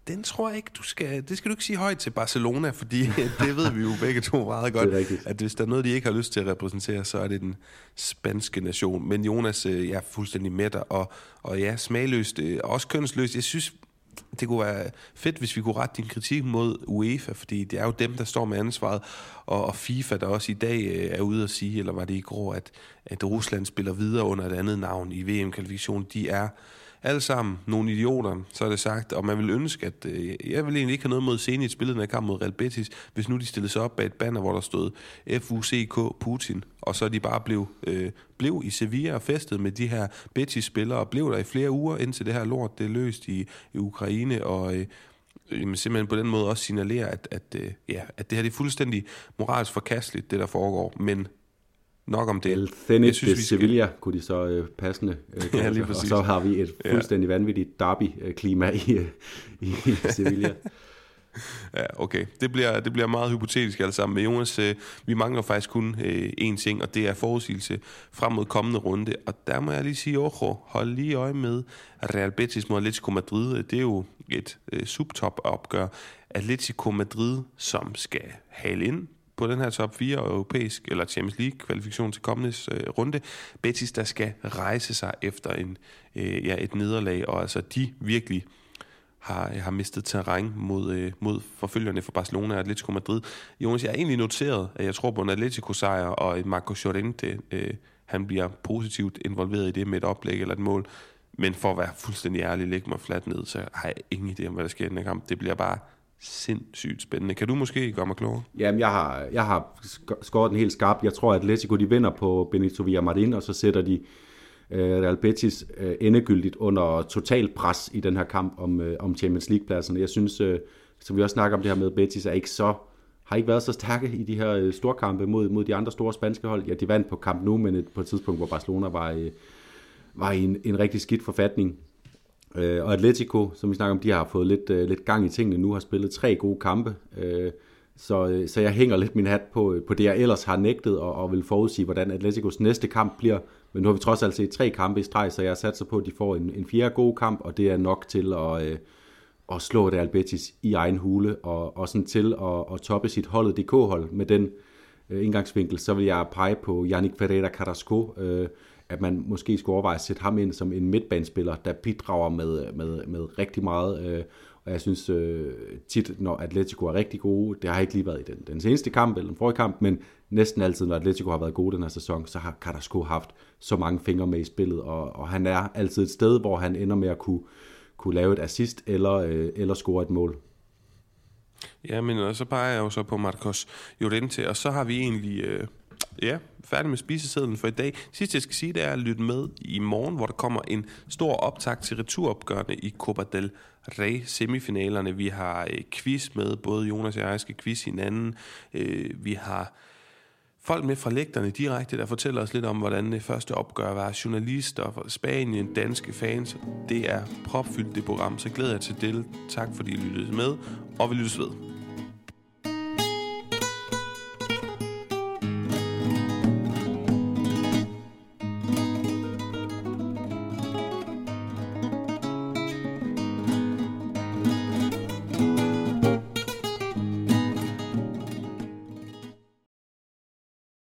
den tror jeg ikke, du skal, det skal du ikke sige højt til Barcelona, fordi det ved vi jo begge to meget godt, at hvis der er noget, de ikke har lyst til at repræsentere, så er det den spanske nation. Men Jonas, øh, jeg er fuldstændig med dig, og, og ja, smagløst, øh, også kønsløst. Jeg synes, det kunne være fedt, hvis vi kunne rette din kritik mod UEFA, fordi det er jo dem, der står med ansvaret, og, og FIFA, der også i dag øh, er ude at sige, eller var det i går, at, at Rusland spiller videre under et andet navn i VM-kvalifikationen, de er alle sammen nogle idioter, så er det sagt, og man vil ønske, at øh, jeg vil egentlig ikke have noget mod Zenit spillet den kamp mod Real Betis, hvis nu de stillede sig op bag et banner, hvor der stod FUCK Putin, og så de bare blev, øh, blev i Sevilla og festet med de her Betis-spillere, og blev der i flere uger, indtil det her lort det er løst i, i Ukraine, og øh, simpelthen på den måde også signalere, at, at, øh, ja, at det her det er fuldstændig moralsk forkasteligt, det der foregår, men nok om det. El Zenit de Sevilla skal... kunne de så øh, passende øh, ja, lige præcis. Og så har vi et fuldstændig ja. vanvittigt derby-klima i, i, i Sevilla. Ja, okay. Det bliver, det bliver meget hypotetisk alt sammen. Men Jonas, øh, vi mangler faktisk kun øh, én ting, og det er forudsigelse frem mod kommende runde. Og der må jeg lige sige, ojo, hold lige øje med Real Betis mod Atletico Madrid. Det er jo et øh, subtop-opgør. Atletico Madrid, som skal hale ind på den her top 4 europæisk eller Champions League kvalifikation til kommende øh, runde. Betis, der skal rejse sig efter en, øh, ja, et nederlag, og altså de virkelig har, har mistet terræn mod, øh, mod forfølgerne for Barcelona og Atletico Madrid. Jonas, jeg har egentlig noteret, at jeg tror på en Atletico-sejr, og et Marco Llorente, øh, han bliver positivt involveret i det med et oplæg eller et mål. Men for at være fuldstændig ærlig, lægge mig fladt ned, så har jeg ingen idé om, hvad der sker i den her kamp. Det bliver bare sindssygt spændende. Kan du måske gøre mig klogere? Jamen, jeg har, jeg har skåret den helt skarpt. Jeg tror, at Atletico de vinder på Benito Villamarin, og så sætter de øh, Real Betis øh, endegyldigt under total pres i den her kamp om, øh, om Champions League-pladserne. Jeg synes, øh, som vi også snakker om det her med, Betis er ikke så har ikke været så stærke i de her øh, storkampe mod, mod de andre store spanske hold. Ja, de vandt på kamp nu, men et, på et tidspunkt, hvor Barcelona var, øh, var i en, en rigtig skidt forfatning. Øh, og Atletico, som vi snakker om, de har fået lidt, øh, lidt gang i tingene nu, har spillet tre gode kampe. Øh, Så, øh, så jeg hænger lidt min hat på, øh, på det, jeg ellers har nægtet, og, og vil forudsige, hvordan Atleticos næste kamp bliver. Men nu har vi trods alt set tre kampe i streg, så jeg satser på, at de får en, en fjerde god kamp, og det er nok til at, øh, at slå Real Betis i egen hule, og, og sådan til at, at toppe sit holdet DK-hold med den øh, indgangsvinkel, så vil jeg pege på Yannick Ferreira Carrasco, øh, at man måske skulle overveje at sætte ham ind som en midtbanespiller, der bidrager med, med, med rigtig meget. Øh, og jeg synes øh, tit, når Atletico er rigtig gode, det har ikke lige været i den, den seneste kamp eller den forrige kamp, men næsten altid, når Atletico har været gode den her sæson, så har Carrasco haft så mange fingre med i spillet, og, og han er altid et sted, hvor han ender med at kunne, kunne lave et assist eller, øh, eller score et mål. Ja, men så peger jeg jo så på Marcos Llorente, og så har vi egentlig... Øh Ja, færdig med spisesedlen for i dag. Sidst jeg skal sige, det er at lytte med i morgen, hvor der kommer en stor optag til returopgørende i Copa del Rey semifinalerne. Vi har øh, quiz med, både Jonas og jeg skal quiz hinanden. Øh, vi har folk med fra lægterne direkte, der fortæller os lidt om, hvordan det første opgør var. Journalister fra Spanien, danske fans. Det er propfyldt det program, så glæder jeg til det. Tak fordi I lyttede med, og vi lyttes ved.